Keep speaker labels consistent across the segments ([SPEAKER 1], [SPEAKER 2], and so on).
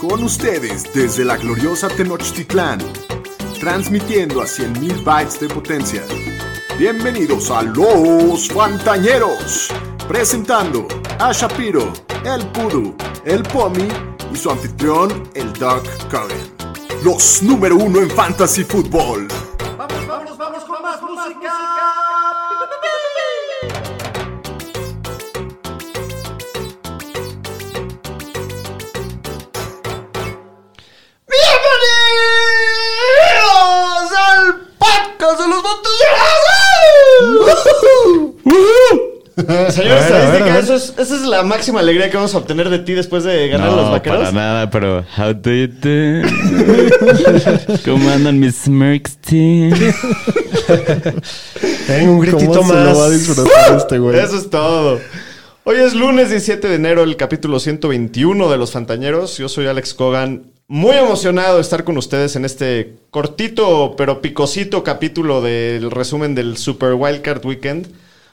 [SPEAKER 1] Con ustedes desde la gloriosa Tenochtitlán, transmitiendo a 100.000 bytes de potencia. Bienvenidos a Los Fantañeros, presentando a Shapiro, el Pudu, el Pomi y su anfitrión, el Doug Curran. Los número uno en Fantasy Football.
[SPEAKER 2] Señor Estadística, eso es- esa es la máxima alegría que vamos a obtener de ti después de ganar a los vaqueros.
[SPEAKER 3] para nada, pero how do you do? ¿Cómo andan mis Smirks team?
[SPEAKER 4] Tengo un gritito
[SPEAKER 5] ¿Cómo se
[SPEAKER 4] más.
[SPEAKER 5] lo va a disfrutar este güey?
[SPEAKER 2] Eso es todo. Hoy es lunes 17 de enero, el capítulo 121 de Los Fantañeros. Yo soy Alex Cogan. Muy emocionado de estar con ustedes en este cortito pero picosito capítulo del resumen del Super Wildcard Weekend.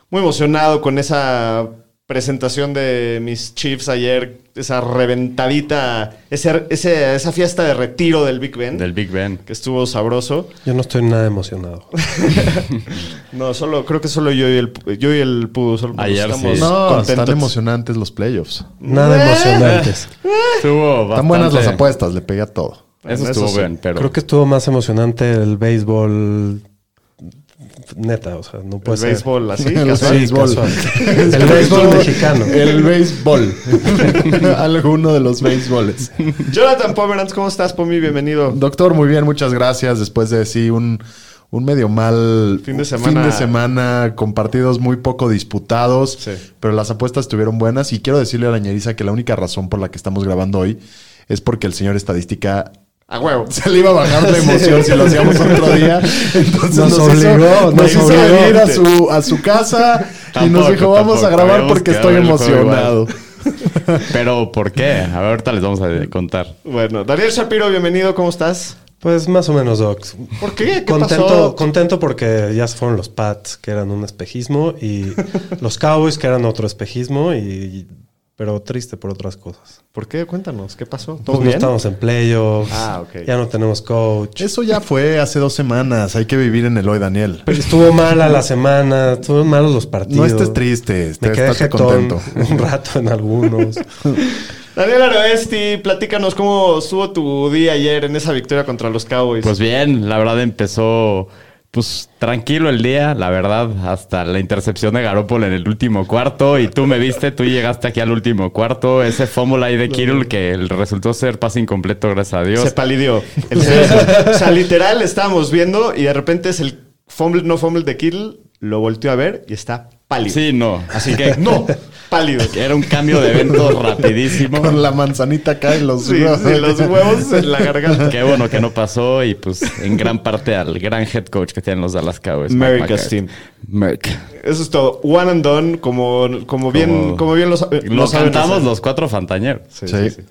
[SPEAKER 2] Muy emocionado con esa presentación de mis Chiefs ayer, esa reventadita, ese- ese- esa fiesta de retiro del Big Ben,
[SPEAKER 3] Del Big Ben.
[SPEAKER 2] que estuvo sabroso.
[SPEAKER 4] Yo no estoy nada emocionado.
[SPEAKER 2] No, solo creo que solo yo y el yo y el Pudu solo
[SPEAKER 3] Ayer
[SPEAKER 2] estamos
[SPEAKER 3] sí.
[SPEAKER 5] No,
[SPEAKER 2] contentos.
[SPEAKER 5] están emocionantes los playoffs.
[SPEAKER 4] Nada emocionantes.
[SPEAKER 3] Estuvo
[SPEAKER 5] Están buenas las
[SPEAKER 3] bastante-
[SPEAKER 5] apuestas, le pegué a todo.
[SPEAKER 3] Eso
[SPEAKER 2] Eso
[SPEAKER 3] estuvo
[SPEAKER 2] sí.
[SPEAKER 3] bien, pero...
[SPEAKER 4] Creo que estuvo más emocionante el béisbol. Neta, o sea, no puede
[SPEAKER 2] el
[SPEAKER 4] ser.
[SPEAKER 2] béisbol así,
[SPEAKER 5] El
[SPEAKER 2] casual.
[SPEAKER 5] béisbol.
[SPEAKER 4] casual. El béisbol mexicano.
[SPEAKER 5] El béisbol. Alguno de los béisboles.
[SPEAKER 2] Jonathan Pomeranz, ¿cómo estás, Pomi? Bienvenido.
[SPEAKER 5] Doctor, muy bien, muchas gracias. Después de sí, un, un medio mal
[SPEAKER 2] Fin de semana.
[SPEAKER 5] fin de semana con partidos muy poco disputados,
[SPEAKER 2] Sí.
[SPEAKER 5] pero las apuestas estuvieron buenas. Y quiero decirle a la ñeriza que la única razón por la que estamos grabando hoy es porque el señor estadística
[SPEAKER 2] A huevo.
[SPEAKER 5] se le iba a bajar la emoción si lo hacíamos otro día. Entonces
[SPEAKER 4] Nos obligó,
[SPEAKER 5] nos
[SPEAKER 4] nos
[SPEAKER 5] hizo venir a su, a su casa y nos dijo, vamos a grabar
[SPEAKER 3] Habíamos
[SPEAKER 5] porque estoy emocionado.
[SPEAKER 3] Pero, ¿por qué? A ver, ahorita les vamos a contar.
[SPEAKER 2] Bueno, Daniel Shapiro, bienvenido. ¿Cómo estás?
[SPEAKER 4] Pues más o menos, Docs.
[SPEAKER 2] ¿Por qué? ¿Qué
[SPEAKER 4] Contento,
[SPEAKER 2] pasó?
[SPEAKER 4] contento porque ya se fueron los Pats, que eran un espejismo, y los Cowboys, que eran otro espejismo, y pero triste por otras cosas.
[SPEAKER 2] ¿Por qué? Cuéntanos. ¿Qué pasó? ¿Todo
[SPEAKER 4] Pues no estamos en playoffs,
[SPEAKER 2] Ah, ok.
[SPEAKER 4] ya no tenemos coach.
[SPEAKER 5] Eso ya fue hace dos semanas. Hay que vivir en el hoy, Daniel.
[SPEAKER 4] Pero estuvo mala la semana, estuvieron malos los partidos.
[SPEAKER 5] No estés triste,
[SPEAKER 4] Me
[SPEAKER 5] estés
[SPEAKER 4] quedé
[SPEAKER 5] contento.
[SPEAKER 4] un rato en algunos.
[SPEAKER 2] Daniel Aroesti, platícanos cómo estuvo tu día ayer en esa victoria contra los Cowboys.
[SPEAKER 3] Pues bien, la verdad empezó pues tranquilo el día, la verdad, hasta la intercepción de Garoppolo en el último cuarto y tú me viste, tú llegaste aquí al último cuarto, ese fumble ahí de Kittle que resultó ser pase incompleto, gracias a Dios.
[SPEAKER 2] Se palidió. El- o sea, literal, estábamos viendo y de repente es el fumble, no fumble de Kittle, lo volteó a ver y está pálido.
[SPEAKER 3] Sí, no, así que
[SPEAKER 2] No, pálido.
[SPEAKER 3] era un cambio de evento rapidísimo.
[SPEAKER 5] Con la manzanita acá en los
[SPEAKER 2] Sí, sí, los huevos en la garganta.
[SPEAKER 3] Qué bueno que no pasó y pues en gran parte al gran head coach que tienen los Dallas Cowboys. Mike
[SPEAKER 2] America's
[SPEAKER 3] McCarthy.
[SPEAKER 2] team.
[SPEAKER 3] Merck.
[SPEAKER 2] Eso es todo. One and done, como, como, bien,
[SPEAKER 3] Como-
[SPEAKER 2] bien lo, sa-
[SPEAKER 3] Lo cantamos
[SPEAKER 2] hacer.
[SPEAKER 3] los cuatro fantañeros.
[SPEAKER 2] Sí,
[SPEAKER 5] Sí.
[SPEAKER 2] sí, sí.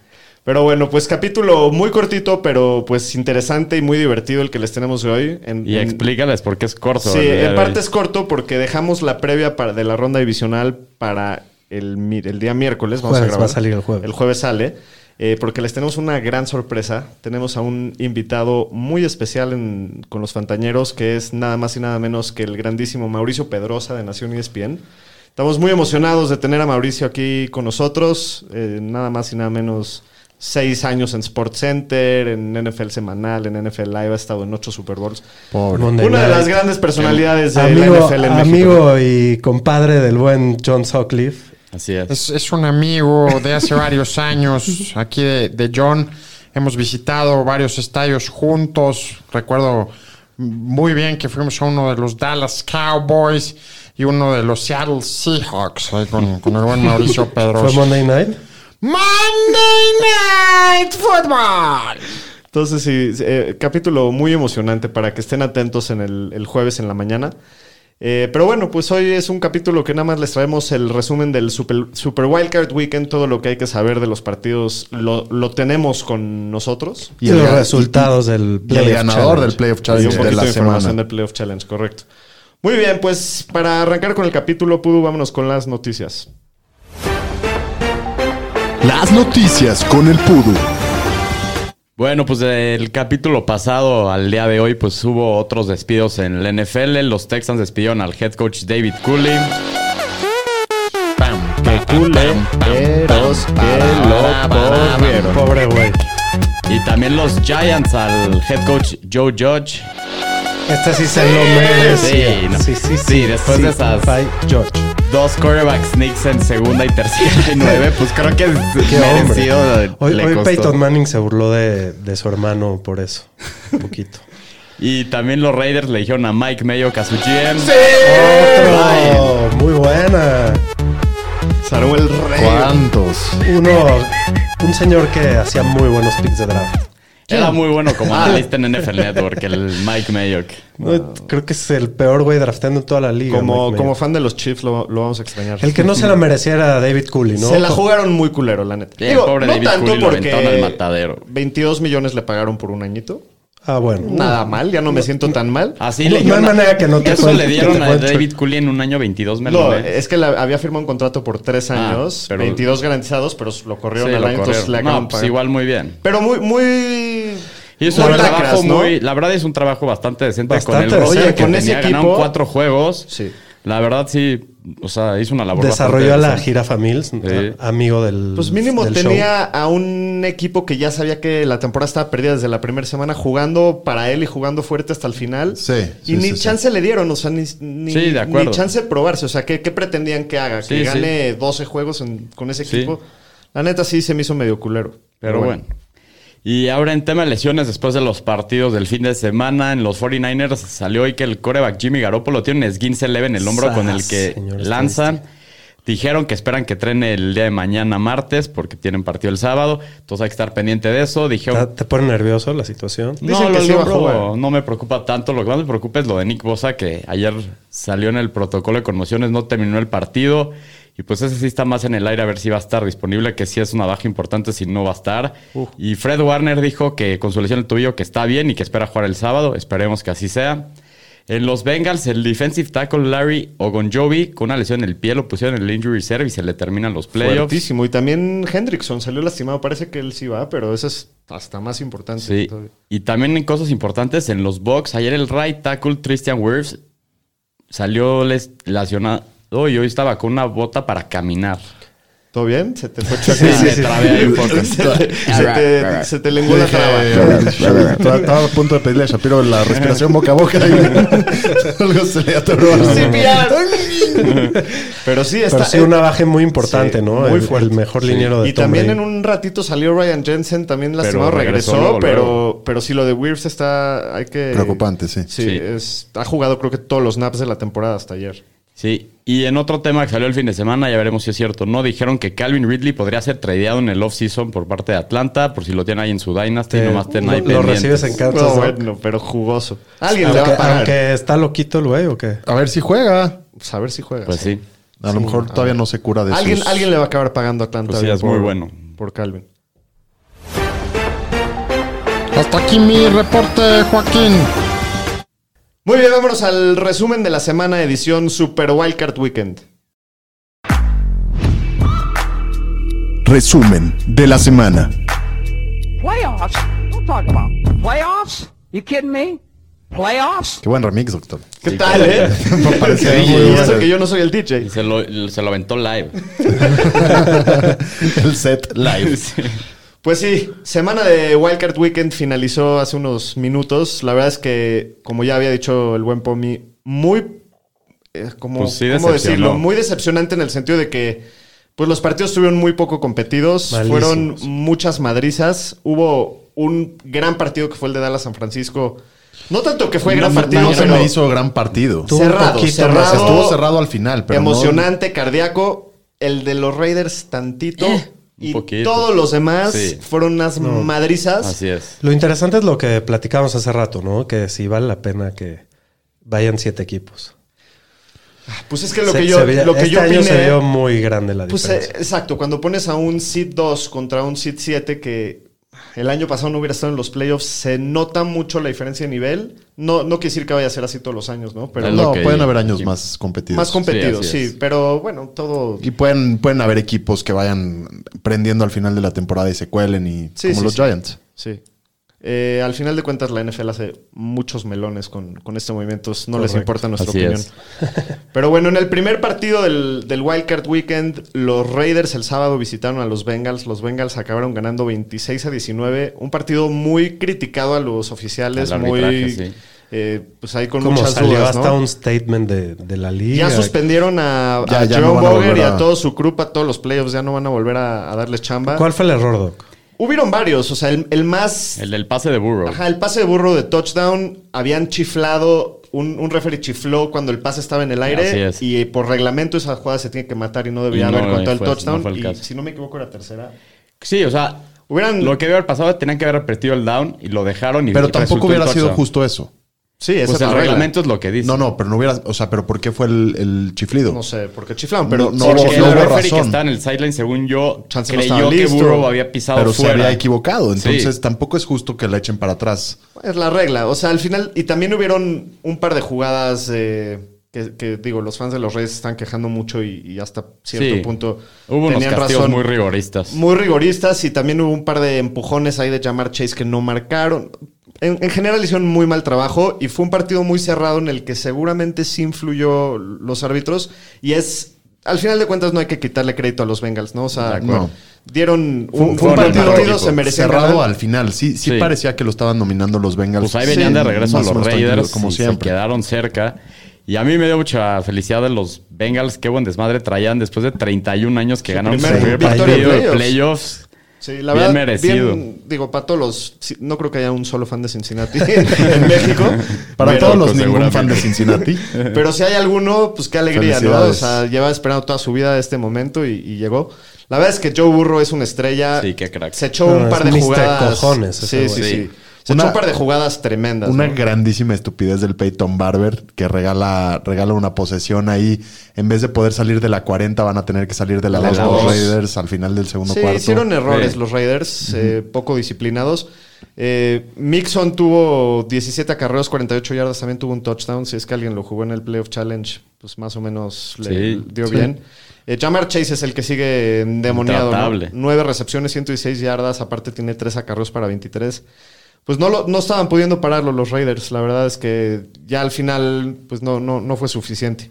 [SPEAKER 2] Pero bueno, pues capítulo muy cortito, pero pues interesante y muy divertido el que les tenemos hoy. En,
[SPEAKER 3] Y
[SPEAKER 2] en-
[SPEAKER 3] explícales por qué es corto.
[SPEAKER 2] Sí, en parte es corto porque dejamos la previa para, de la ronda divisional para el, el día miércoles. Vamos
[SPEAKER 4] Jueves,
[SPEAKER 2] a grabar.
[SPEAKER 4] va a salir el jueves.
[SPEAKER 2] El jueves sale. eh, porque les tenemos una gran sorpresa. Tenemos a un invitado muy especial en- con los Fantañeros, que es nada más y nada menos que el grandísimo Mauricio Pedrosa de Nación E ESPN. Estamos muy emocionados de tener a Mauricio aquí con nosotros. eh, nada más y nada menos seis años en Sports Center, en NFL Semanal, en NFL Live, ha estado en ocho Super Bowls.
[SPEAKER 5] Pobre.
[SPEAKER 2] Una de las grandes personalidades de
[SPEAKER 4] amigo,
[SPEAKER 2] la NFL en México.
[SPEAKER 4] amigo y compadre del buen John Sutcliffe.
[SPEAKER 3] Así es.
[SPEAKER 6] Es, es un amigo de hace varios años aquí de, de John. Hemos visitado varios estadios juntos. Recuerdo muy bien que fuimos a uno de los Dallas Cowboys y uno de los Seattle Seahawks ahí con, con el buen Mauricio
[SPEAKER 4] ¿Fue
[SPEAKER 6] Pedrosa.
[SPEAKER 4] Monday Night?
[SPEAKER 6] Monday Night Football.
[SPEAKER 2] Entonces, sí, eh, capítulo muy emocionante para que estén atentos en el, el jueves en la mañana. Eh, pero bueno, pues hoy es un capítulo que nada más les traemos el resumen del Super, Super Wildcard Weekend. Todo lo que hay que saber de los partidos lo, lo tenemos con nosotros.
[SPEAKER 4] Y, los resultados del
[SPEAKER 5] Y el
[SPEAKER 4] Playoff
[SPEAKER 5] ganador
[SPEAKER 4] Challenge.
[SPEAKER 5] del Playoff
[SPEAKER 2] Y un
[SPEAKER 5] Challenge de
[SPEAKER 2] poquito
[SPEAKER 5] la
[SPEAKER 2] de información
[SPEAKER 5] semana.
[SPEAKER 2] del Playoff Challenge, correcto. Muy bien, pues para arrancar con el capítulo, Pudu, vámonos con las noticias.
[SPEAKER 1] Las noticias con el Pudu.
[SPEAKER 3] Bueno, pues del capítulo pasado al día de hoy, pues hubo otros despidos en la NFL. Los Texans despidieron al head coach David Cooley.
[SPEAKER 2] Que culeros que lo.
[SPEAKER 4] Pobre güey.
[SPEAKER 3] Y también los Giants al head coach Joe Judge.
[SPEAKER 4] Este sí se lo merece.
[SPEAKER 3] Sí, no.
[SPEAKER 4] sí, sí,
[SPEAKER 3] Sí, después de esas-
[SPEAKER 4] George.
[SPEAKER 3] Dos quarterback sneaks en segunda y tercera y nueve, pues creo que es
[SPEAKER 4] Qué
[SPEAKER 3] merecido.
[SPEAKER 4] hombre. Hoy,
[SPEAKER 3] le
[SPEAKER 4] hoy
[SPEAKER 3] costó.
[SPEAKER 4] Peyton Manning se burló de, de su hermano por eso. Un poquito.
[SPEAKER 3] Y también los Raiders le dijeron a Mike Mayo que a su GM.
[SPEAKER 4] ¡Otro! Muy buena.
[SPEAKER 2] Samuel Rey.
[SPEAKER 5] ¿Cuántos?
[SPEAKER 4] Uno, un señor que hacía muy buenos picks de draft.
[SPEAKER 3] Era muy bueno como analista en NFL Network, el Mike Mayock.
[SPEAKER 4] No, Creo que es el peor güey drafteando en toda la liga.
[SPEAKER 2] Como, como fan de los Chiefs lo, lo vamos a extrañar.
[SPEAKER 4] El que no se la mereciera era David Cooley, ¿no?
[SPEAKER 2] Se la jugaron muy culero, la neta.
[SPEAKER 3] Sí, pobre David Cooley lo aventaron al matadero.
[SPEAKER 2] 22 millones le pagaron por un añito.
[SPEAKER 4] Ah, bueno.
[SPEAKER 2] Nada mal, ya no me siento tan mal.
[SPEAKER 3] Así
[SPEAKER 4] No-
[SPEAKER 3] le
[SPEAKER 4] no hay manera que no te
[SPEAKER 3] Eso
[SPEAKER 4] cuente-
[SPEAKER 3] le dieron a. David Cooley en un año 22
[SPEAKER 2] No,
[SPEAKER 3] melones.
[SPEAKER 2] es que la- había firmado un contrato por tres
[SPEAKER 3] Ah,
[SPEAKER 2] años,
[SPEAKER 3] pero-
[SPEAKER 2] 22 garantizados, pero lo corrieron
[SPEAKER 3] Sí,
[SPEAKER 2] al
[SPEAKER 3] lo
[SPEAKER 2] año, entonces le
[SPEAKER 3] No, pues igual muy bien.
[SPEAKER 2] Pero muy, muy...
[SPEAKER 3] Y es
[SPEAKER 2] muy
[SPEAKER 3] un
[SPEAKER 2] lacras,
[SPEAKER 3] trabajo
[SPEAKER 2] ¿no?
[SPEAKER 3] muy... La verdad es un trabajo bastante decente
[SPEAKER 4] Bastante
[SPEAKER 3] con el que
[SPEAKER 2] con
[SPEAKER 3] tenía.
[SPEAKER 2] ese
[SPEAKER 3] Ganaron
[SPEAKER 2] equipo-
[SPEAKER 3] cuatro juegos.
[SPEAKER 2] Sí.
[SPEAKER 3] La verdad sí, o sea, hizo una labor
[SPEAKER 4] Desarrolló a la. Jirafa Mills, amigo del.
[SPEAKER 2] Pues mínimo
[SPEAKER 4] del
[SPEAKER 2] tenía a un equipo que ya sabía que la temporada estaba perdida desde la primera semana, jugando para él y jugando fuerte hasta el final.
[SPEAKER 5] Sí, sí,
[SPEAKER 2] y ni
[SPEAKER 5] sí, sí.
[SPEAKER 2] chance le dieron, o sea, ni, ni,
[SPEAKER 3] Sí, de acuerdo.
[SPEAKER 2] ni chance de probarse. O sea, ¿qué, qué pretendían que haga? Que
[SPEAKER 3] sí.
[SPEAKER 2] gane 12 juegos en- con ese
[SPEAKER 3] Sí.
[SPEAKER 2] equipo. La neta sí se me hizo medio culero.
[SPEAKER 3] Pero bueno. Y ahora en tema de lesiones, después de los partidos del fin de semana, en los 49ers salió hoy que el coreback Jimmy Garoppolo tiene un esguince leve en el hombro con el que lanzan. Dijeron que esperan que trene el día de mañana martes porque tienen partido el sábado. Entonces hay que estar pendiente de eso. Dijeron...
[SPEAKER 4] ¿Te, pone nervioso la situación?
[SPEAKER 2] Dicen
[SPEAKER 3] No,
[SPEAKER 2] que sí
[SPEAKER 3] hombro
[SPEAKER 2] jugar.
[SPEAKER 3] no me preocupa tanto. Lo que más me preocupa es lo de Nick Bosa, que ayer salió en el protocolo de conmociones, no terminó el partido. Y pues ese sí está más en el aire a ver si va a estar disponible, que sí es una baja importante si no va a estar. Y Fred Warner dijo que con su lesión el tubillo que está bien y que espera jugar el sábado. Esperemos que así sea. En los Bengals, el defensive tackle Larry Ogonjobi, con una lesión en el pie, lo pusieron en el injury reserve y se le terminan los playoffs.
[SPEAKER 2] Fuertísimo. Y también Hendrickson salió lastimado. Parece que él sí va, pero eso es hasta más importante.
[SPEAKER 3] Sí.
[SPEAKER 2] todavía.
[SPEAKER 3] Y también en cosas importantes en los Bucks. Ayer el right tackle Christian Wirfs salió les- lesionado y hoy estaba con una bota para caminar.
[SPEAKER 2] ¿Todo bien? ¿Se te fue
[SPEAKER 3] Sí, ahí un poco.
[SPEAKER 2] se, te, lenguó la traba.
[SPEAKER 5] Estaba a punto de pedirle a Shapiro la respiración boca a boca y algo se le atoró.
[SPEAKER 2] Pero sí, está.
[SPEAKER 4] Pero sí, una baja muy importante,
[SPEAKER 2] Sí,
[SPEAKER 4] ¿no?
[SPEAKER 2] muy
[SPEAKER 4] el,
[SPEAKER 2] fuerte.
[SPEAKER 4] el mejor liniero de
[SPEAKER 2] Y
[SPEAKER 4] Tom
[SPEAKER 2] también en un ratito salió Ryan Jensen, también lastimado,
[SPEAKER 3] regresó
[SPEAKER 2] regresó,
[SPEAKER 3] luego,
[SPEAKER 2] pero,
[SPEAKER 3] luego.
[SPEAKER 2] pero sí lo de Wirfs está, hay que...
[SPEAKER 5] Preocupante, sí.
[SPEAKER 2] Sí,
[SPEAKER 3] Sí.
[SPEAKER 2] Es, ha jugado creo que todos los naps de la temporada hasta ayer.
[SPEAKER 3] Sí, y en otro tema que salió el fin de semana, ya veremos si es cierto no, dijeron que Calvin Ridley podría ser tradeado en el off-season por parte de Atlanta, por si lo tienen ahí en su Dynasty,
[SPEAKER 4] Te-
[SPEAKER 3] nomás
[SPEAKER 4] lo,
[SPEAKER 3] ahí
[SPEAKER 4] lo
[SPEAKER 3] pendientes.
[SPEAKER 4] recibes en Kansas.
[SPEAKER 2] No,
[SPEAKER 4] ¿no?
[SPEAKER 2] bueno, pero jugoso. Alguien le va a pagar.
[SPEAKER 4] aunque está loquito el güey o qué.
[SPEAKER 5] A ver si juega.
[SPEAKER 2] Pues a ver si juega.
[SPEAKER 3] Pues sí.
[SPEAKER 5] A lo mejor todavía no se cura de
[SPEAKER 2] Alguien,
[SPEAKER 5] sus-
[SPEAKER 2] alguien le va a acabar pagando a Atlanta.
[SPEAKER 3] Pues sí, es muy bueno.
[SPEAKER 2] Por Calvin.
[SPEAKER 6] Hasta aquí mi reporte, Joaquín.
[SPEAKER 2] Muy bien, vámonos al resumen de la semana edición Super Wildcard Weekend.
[SPEAKER 1] Resumen de la semana.
[SPEAKER 7] Playoffs? Don't talk about playoffs. You kidding me? Playoffs?
[SPEAKER 5] Qué buen remix, doctor.
[SPEAKER 2] ¿Qué tal, eh?
[SPEAKER 5] Parecía
[SPEAKER 2] Sí,
[SPEAKER 5] muy
[SPEAKER 2] y
[SPEAKER 5] bueno.
[SPEAKER 2] eso que yo no soy el DJ.
[SPEAKER 3] Se lo, se lo aventó live.
[SPEAKER 5] El set live.
[SPEAKER 2] Pues sí, semana de Wildcard Weekend finalizó hace unos minutos. La verdad es que, como ya había dicho el buen Pomi, muy, eh, como,
[SPEAKER 3] Pues sí,
[SPEAKER 2] ¿cómo decirlo? Muy decepcionante en el sentido de que, pues los partidos estuvieron muy poco competidos.
[SPEAKER 4] Malísimos.
[SPEAKER 2] Fueron muchas madrizas. Hubo un gran partido que fue el de Dallas San Francisco. No tanto que fue gran partido,
[SPEAKER 5] no se
[SPEAKER 2] pero
[SPEAKER 5] me hizo gran partido.
[SPEAKER 2] Cerrado,
[SPEAKER 4] poquito
[SPEAKER 2] cerrado.
[SPEAKER 5] Estuvo cerrado al final, pero no-
[SPEAKER 2] emocionante, cardíaco. El de los Raiders tantito.
[SPEAKER 3] un
[SPEAKER 2] y
[SPEAKER 3] poquito.
[SPEAKER 2] todos los demás
[SPEAKER 3] Sí.
[SPEAKER 2] fueron unas madrizas.
[SPEAKER 3] Así es.
[SPEAKER 4] Lo interesante es lo que platicábamos hace rato, ¿no? Que si vale la pena que vayan siete equipos.
[SPEAKER 2] Pues es que lo
[SPEAKER 4] Se-
[SPEAKER 2] que yo,
[SPEAKER 4] veía-
[SPEAKER 2] lo que
[SPEAKER 4] este
[SPEAKER 2] yo
[SPEAKER 4] año se
[SPEAKER 2] opiné-
[SPEAKER 4] vio muy grande la
[SPEAKER 2] Pues eh,
[SPEAKER 4] diferencia.
[SPEAKER 2] exacto, cuando pones a un Seed 2 contra un Seed 7 que el año pasado no hubiera estado en los playoffs, se nota mucho la diferencia de nivel. No, no quiere decir que vaya a ser así todos los años, ¿no? Pero
[SPEAKER 5] No,
[SPEAKER 3] que-
[SPEAKER 5] pueden haber años más competidos.
[SPEAKER 2] más competidos,
[SPEAKER 3] Sí.
[SPEAKER 2] Pero bueno, todo.
[SPEAKER 5] Y pueden, pueden haber equipos que vayan prendiendo al final de la temporada y se cuelen y
[SPEAKER 2] Sí,
[SPEAKER 5] como
[SPEAKER 2] sí,
[SPEAKER 5] los
[SPEAKER 2] sí.
[SPEAKER 5] Giants.
[SPEAKER 2] Sí. Eh, al final de cuentas, la NFL hace muchos melones con, con este movimiento. No les importa nuestra
[SPEAKER 3] Así
[SPEAKER 2] opinión.
[SPEAKER 3] es.
[SPEAKER 2] Pero bueno, en el primer partido del, del Wildcard Weekend, los Raiders el sábado visitaron a los Bengals. Los Bengals acabaron ganando 26 a 19. Un partido muy criticado a los oficiales,
[SPEAKER 3] Al
[SPEAKER 2] muy.
[SPEAKER 3] sí.
[SPEAKER 2] eh, pues ahí con
[SPEAKER 4] Como
[SPEAKER 2] muchas
[SPEAKER 4] salió
[SPEAKER 2] dudas,
[SPEAKER 4] hasta
[SPEAKER 2] ¿no?
[SPEAKER 4] un statement de, de la liga.
[SPEAKER 2] Ya suspendieron a,
[SPEAKER 5] Ya-
[SPEAKER 2] a
[SPEAKER 5] ya no a
[SPEAKER 2] Boger y a todo su grupo, a todos los playoffs. Ya no van a volver a, a darles chamba.
[SPEAKER 4] ¿Cuál fue el error, Doc?
[SPEAKER 2] Hubieron varios. O sea, el, el más.
[SPEAKER 3] El del pase de Burrow.
[SPEAKER 2] Ajá, el pase de burro de touchdown, habían chiflado, un, un referee chifló cuando el pase estaba en el
[SPEAKER 3] Así
[SPEAKER 2] aire
[SPEAKER 3] es.
[SPEAKER 2] y eh, por reglamento esa jugada se tiene que matar y no debía
[SPEAKER 3] Y no,
[SPEAKER 2] haber contado el
[SPEAKER 3] fue-
[SPEAKER 2] touchdown.
[SPEAKER 3] no fue el
[SPEAKER 2] y
[SPEAKER 3] caso.
[SPEAKER 2] si no me equivoco era tercera.
[SPEAKER 3] Sí, o sea,
[SPEAKER 2] Hubieran...
[SPEAKER 3] lo que haber pasado, tenían que haber repetido el down y lo dejaron y
[SPEAKER 5] Pero
[SPEAKER 3] y
[SPEAKER 5] tampoco hubiera sido
[SPEAKER 3] touchdown.
[SPEAKER 5] justo eso.
[SPEAKER 2] Sí, esa
[SPEAKER 3] Pues
[SPEAKER 2] es
[SPEAKER 3] el
[SPEAKER 2] la regla.
[SPEAKER 3] reglamento es lo que dice.
[SPEAKER 5] No, no, pero no hubiera. O sea, pero ¿por qué fue el, el chiflido?
[SPEAKER 2] No sé, porque chiflaron, pero...
[SPEAKER 5] No, no
[SPEAKER 3] Porque
[SPEAKER 5] no
[SPEAKER 3] el
[SPEAKER 5] hubo
[SPEAKER 3] referee que
[SPEAKER 5] razón.
[SPEAKER 3] está en el sideline, según yo,
[SPEAKER 2] Chance no
[SPEAKER 3] creyó
[SPEAKER 2] estaba
[SPEAKER 3] que
[SPEAKER 2] listo.
[SPEAKER 3] Burrow había pisado
[SPEAKER 5] pero se
[SPEAKER 3] fuera.
[SPEAKER 5] había equivocado. Entonces
[SPEAKER 3] Sí.
[SPEAKER 5] tampoco es justo que la echen para atrás.
[SPEAKER 2] Es la regla. O sea, al final... Y también hubieron un par de jugadas... eh, que, que, digo, los fans de los Reyes están quejando mucho y, y hasta cierto
[SPEAKER 3] Sí.
[SPEAKER 2] punto
[SPEAKER 3] Hubo unos
[SPEAKER 2] tenían
[SPEAKER 3] castigos
[SPEAKER 2] razón.
[SPEAKER 3] muy rigoristas.
[SPEAKER 2] muy rigoristas y también hubo un par de empujones ahí de Jamar Chase que no marcaron. En, en general hicieron muy mal trabajo y fue un partido muy cerrado en el que seguramente sí influyó los árbitros y es... Al final de cuentas no hay que quitarle crédito a los Bengals, ¿no? O sea, no. dieron un,
[SPEAKER 5] fue un partido,
[SPEAKER 2] partido, se merecían
[SPEAKER 5] cerrado
[SPEAKER 2] ganar.
[SPEAKER 5] al final. Sí, sí,
[SPEAKER 3] Sí.
[SPEAKER 5] parecía que lo estaban dominando los Bengals.
[SPEAKER 3] Pues ahí venían
[SPEAKER 5] Sí,
[SPEAKER 3] de regreso a los Raiders
[SPEAKER 5] como siempre.
[SPEAKER 3] se quedaron cerca. Y a mí me dio mucha felicidad de los Bengals. Qué buen desmadre traían después de 31 años que ganaron su
[SPEAKER 2] primer
[SPEAKER 3] partido de
[SPEAKER 2] playoffs.
[SPEAKER 3] playoffs.
[SPEAKER 2] Sí, la
[SPEAKER 3] Bien
[SPEAKER 2] verdad,
[SPEAKER 3] merecido.
[SPEAKER 2] bien, digo, para todos los... No creo que haya un solo fan de Cincinnati en México.
[SPEAKER 5] Para todos los
[SPEAKER 3] pues,
[SPEAKER 5] ningún fan de. Cincinnati.
[SPEAKER 2] Pero si hay alguno, pues qué alegría, ¿no? O sea, lleva esperando toda su vida este momento y, y llegó. La verdad es que Joe Burrow es una estrella.
[SPEAKER 3] Sí, qué crack.
[SPEAKER 2] Se echó
[SPEAKER 4] No,
[SPEAKER 2] un
[SPEAKER 4] es
[SPEAKER 2] par de jugadas.
[SPEAKER 4] Cojones
[SPEAKER 2] sí, sí, sí. Se
[SPEAKER 5] Una-
[SPEAKER 2] echó un par de jugadas tremendas.
[SPEAKER 5] Una
[SPEAKER 2] ¿no?
[SPEAKER 5] grandísima estupidez del Peyton Barber que regala, regala una posesión ahí. En vez de poder salir de la 40, van a tener que salir de la
[SPEAKER 2] De
[SPEAKER 5] 2
[SPEAKER 2] la
[SPEAKER 5] los. Raiders al final del segundo
[SPEAKER 2] Sí,
[SPEAKER 5] cuarto.
[SPEAKER 2] hicieron errores los Raiders, eh, poco disciplinados. Eh, Mixon tuvo 17 acarreos, 48 yardas, también tuvo un touchdown. Si es que alguien lo jugó en el Playoff Challenge, pues más o menos le
[SPEAKER 3] Sí,
[SPEAKER 2] dio
[SPEAKER 5] sí.
[SPEAKER 2] bien. Eh, Jamar Chase es el que sigue endemoniado. ¿no? Nueve recepciones, 116 yardas, aparte tiene tres acarreos para 23. Pues no, lo, no estaban pudiendo pararlo los Raiders. La verdad es que ya al final pues no, no, no fue suficiente.